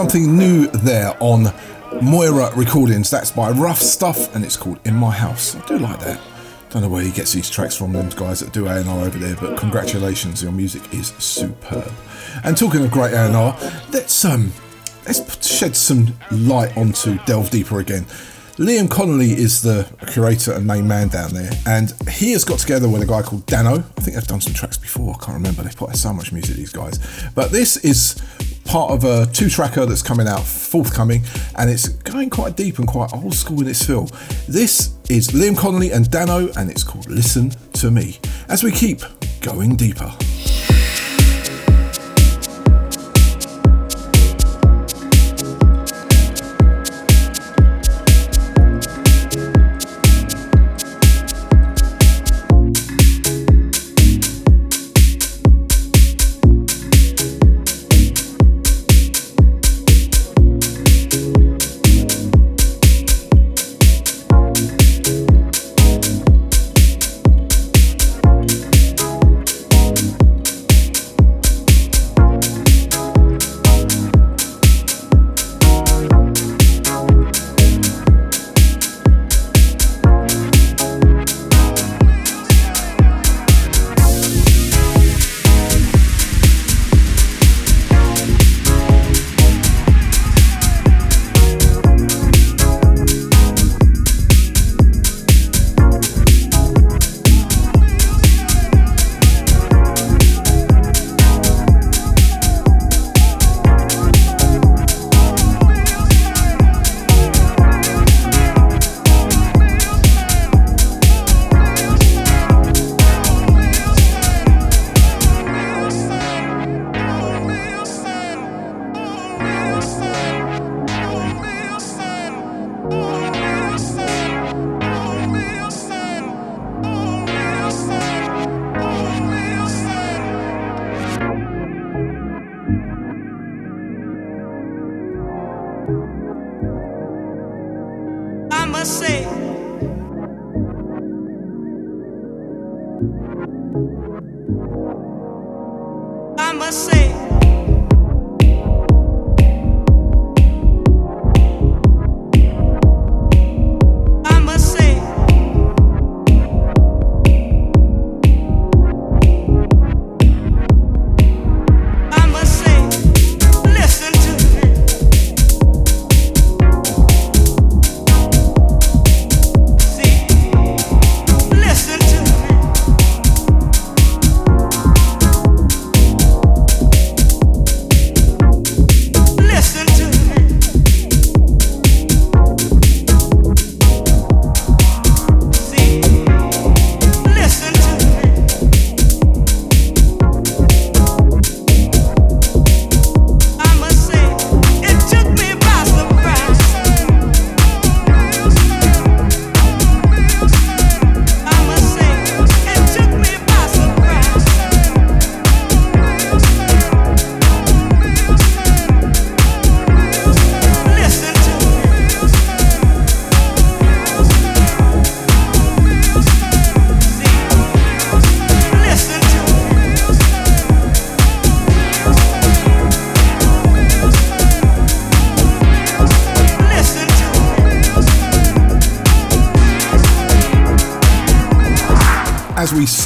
Something new there on Moira Recordings. That's by Ruff Stuff and it's called In My House. I do like that. Don't know where he gets these tracks from, them guys that do A&R over there, but congratulations, your music is superb. And talking of great A&R, let's um, let's shed some light onto Delve Deeper again. Liam Connolly is the curator and main man down there, and he has got together with a guy called Dano. I think they've done some tracks before, I can't remember. They put out so much music, these guys. But this is part of a two tracker that's coming out forthcoming, and it's going quite deep and quite old school in its feel. This is Liam Connolly and Dano, and it's called Listen to Me as we keep going deeper.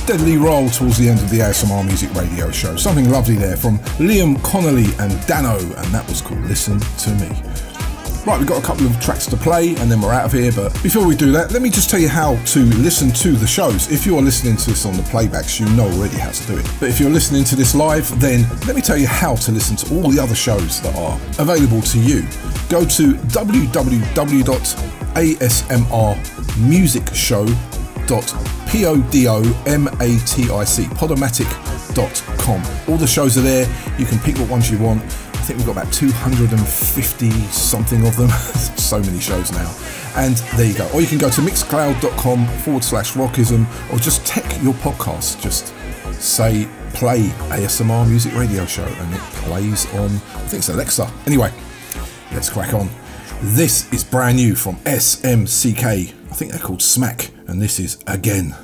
Steadily roll towards the end of the ASMR Music Radio Show. Something lovely there from Liam Connolly and Dano, and that was called Listen to Me. Right, we've got a couple of tracks to play and then we're out of here. But before we do that, let me just tell you how to listen to the shows. If you're listening to this on the playbacks, you know already how to do it. But if you're listening to this live, then let me tell you how to listen to all the other shows that are available to you. Go to www.asmrmusicshow.podomatic podomatic.com. All the shows are there. You can pick what ones you want. I think we've got about 250 something of them. so many shows now. And there you go. Or you can go to mixcloud.com forward slash rockism or just tech your podcast. Just say play ASMR music radio show and it plays on, I think it's Alexa. Anyway, let's crack on. This is brand new from SMCK. I think they're called Smack. And this is Again.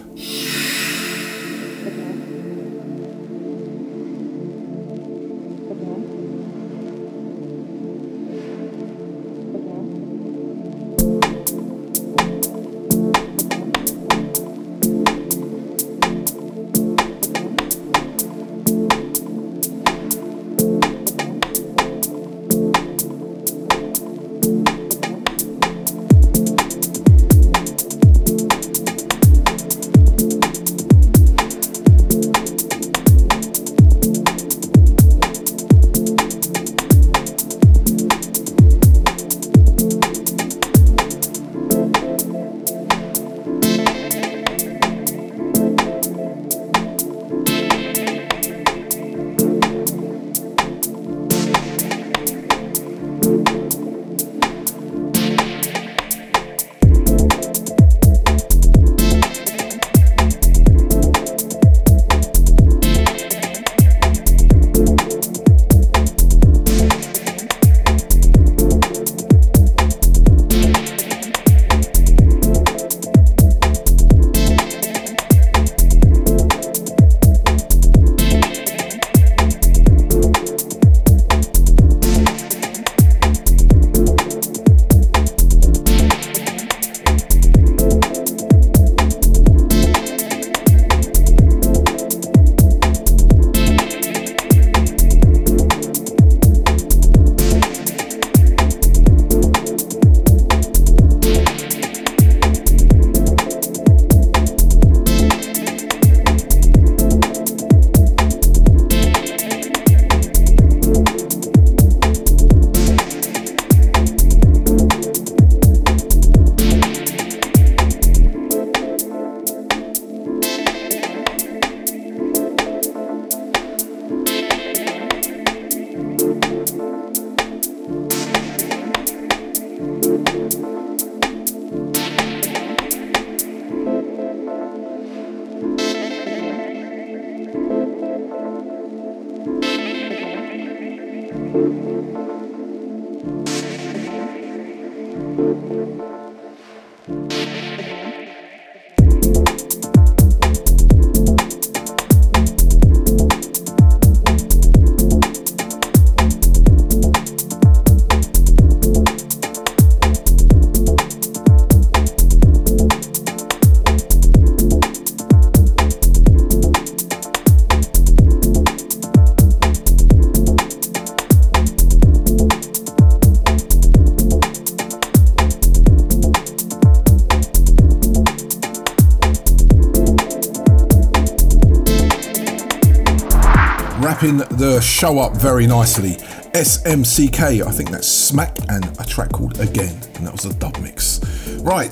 Show up very nicely. SMCK, I think that's Smack, and a track called Again, and that was a dub mix. Right,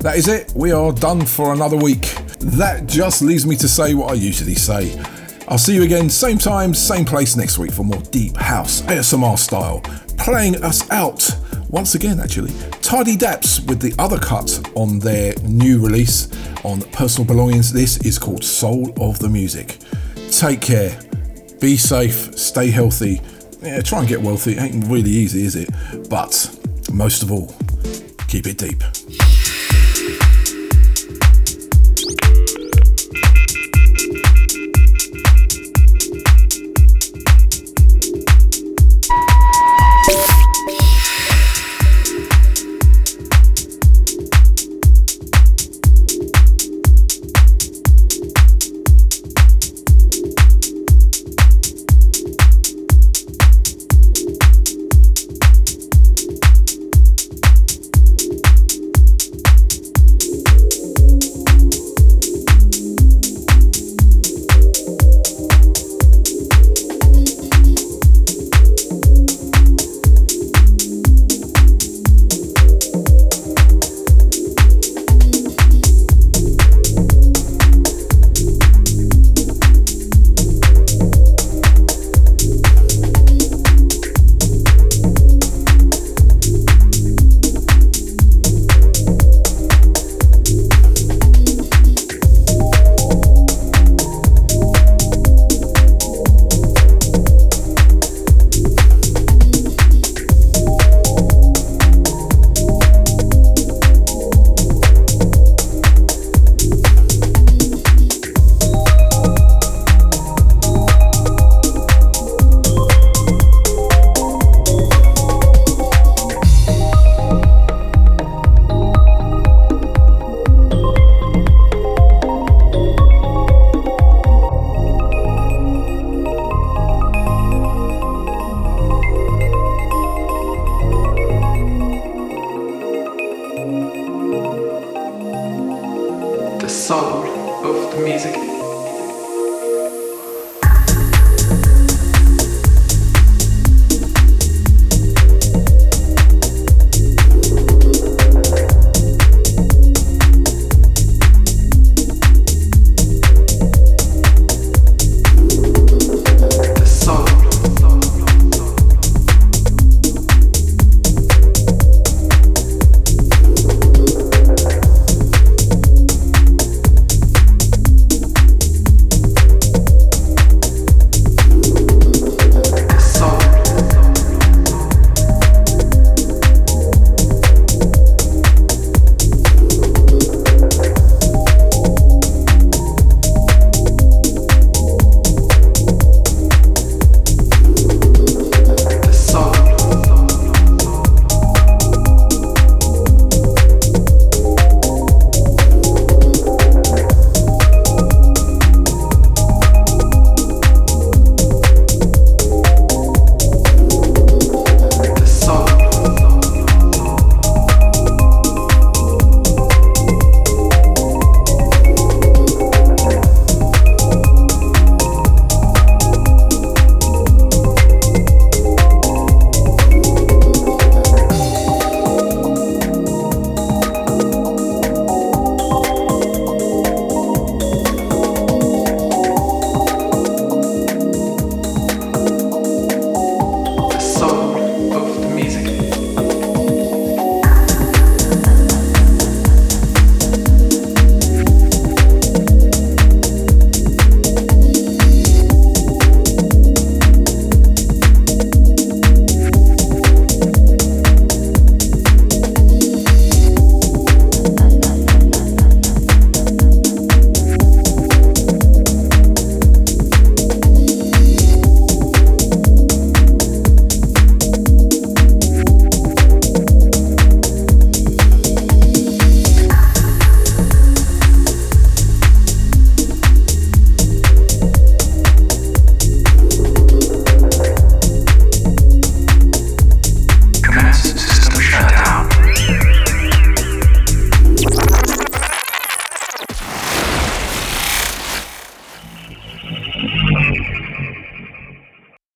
that is it. We are done for another week. That just leaves me to say what I usually say. I'll see you again, same time, same place next week for more deep house ASMR style. Playing us out once again, actually. Tidy Daps with the other cut on their new release on Personal Belongings. This is called Soul of the Music. Take care, be safe, stay healthy. Yeah, try and get wealthy. It ain't really easy, is it? But most of all, keep it deep.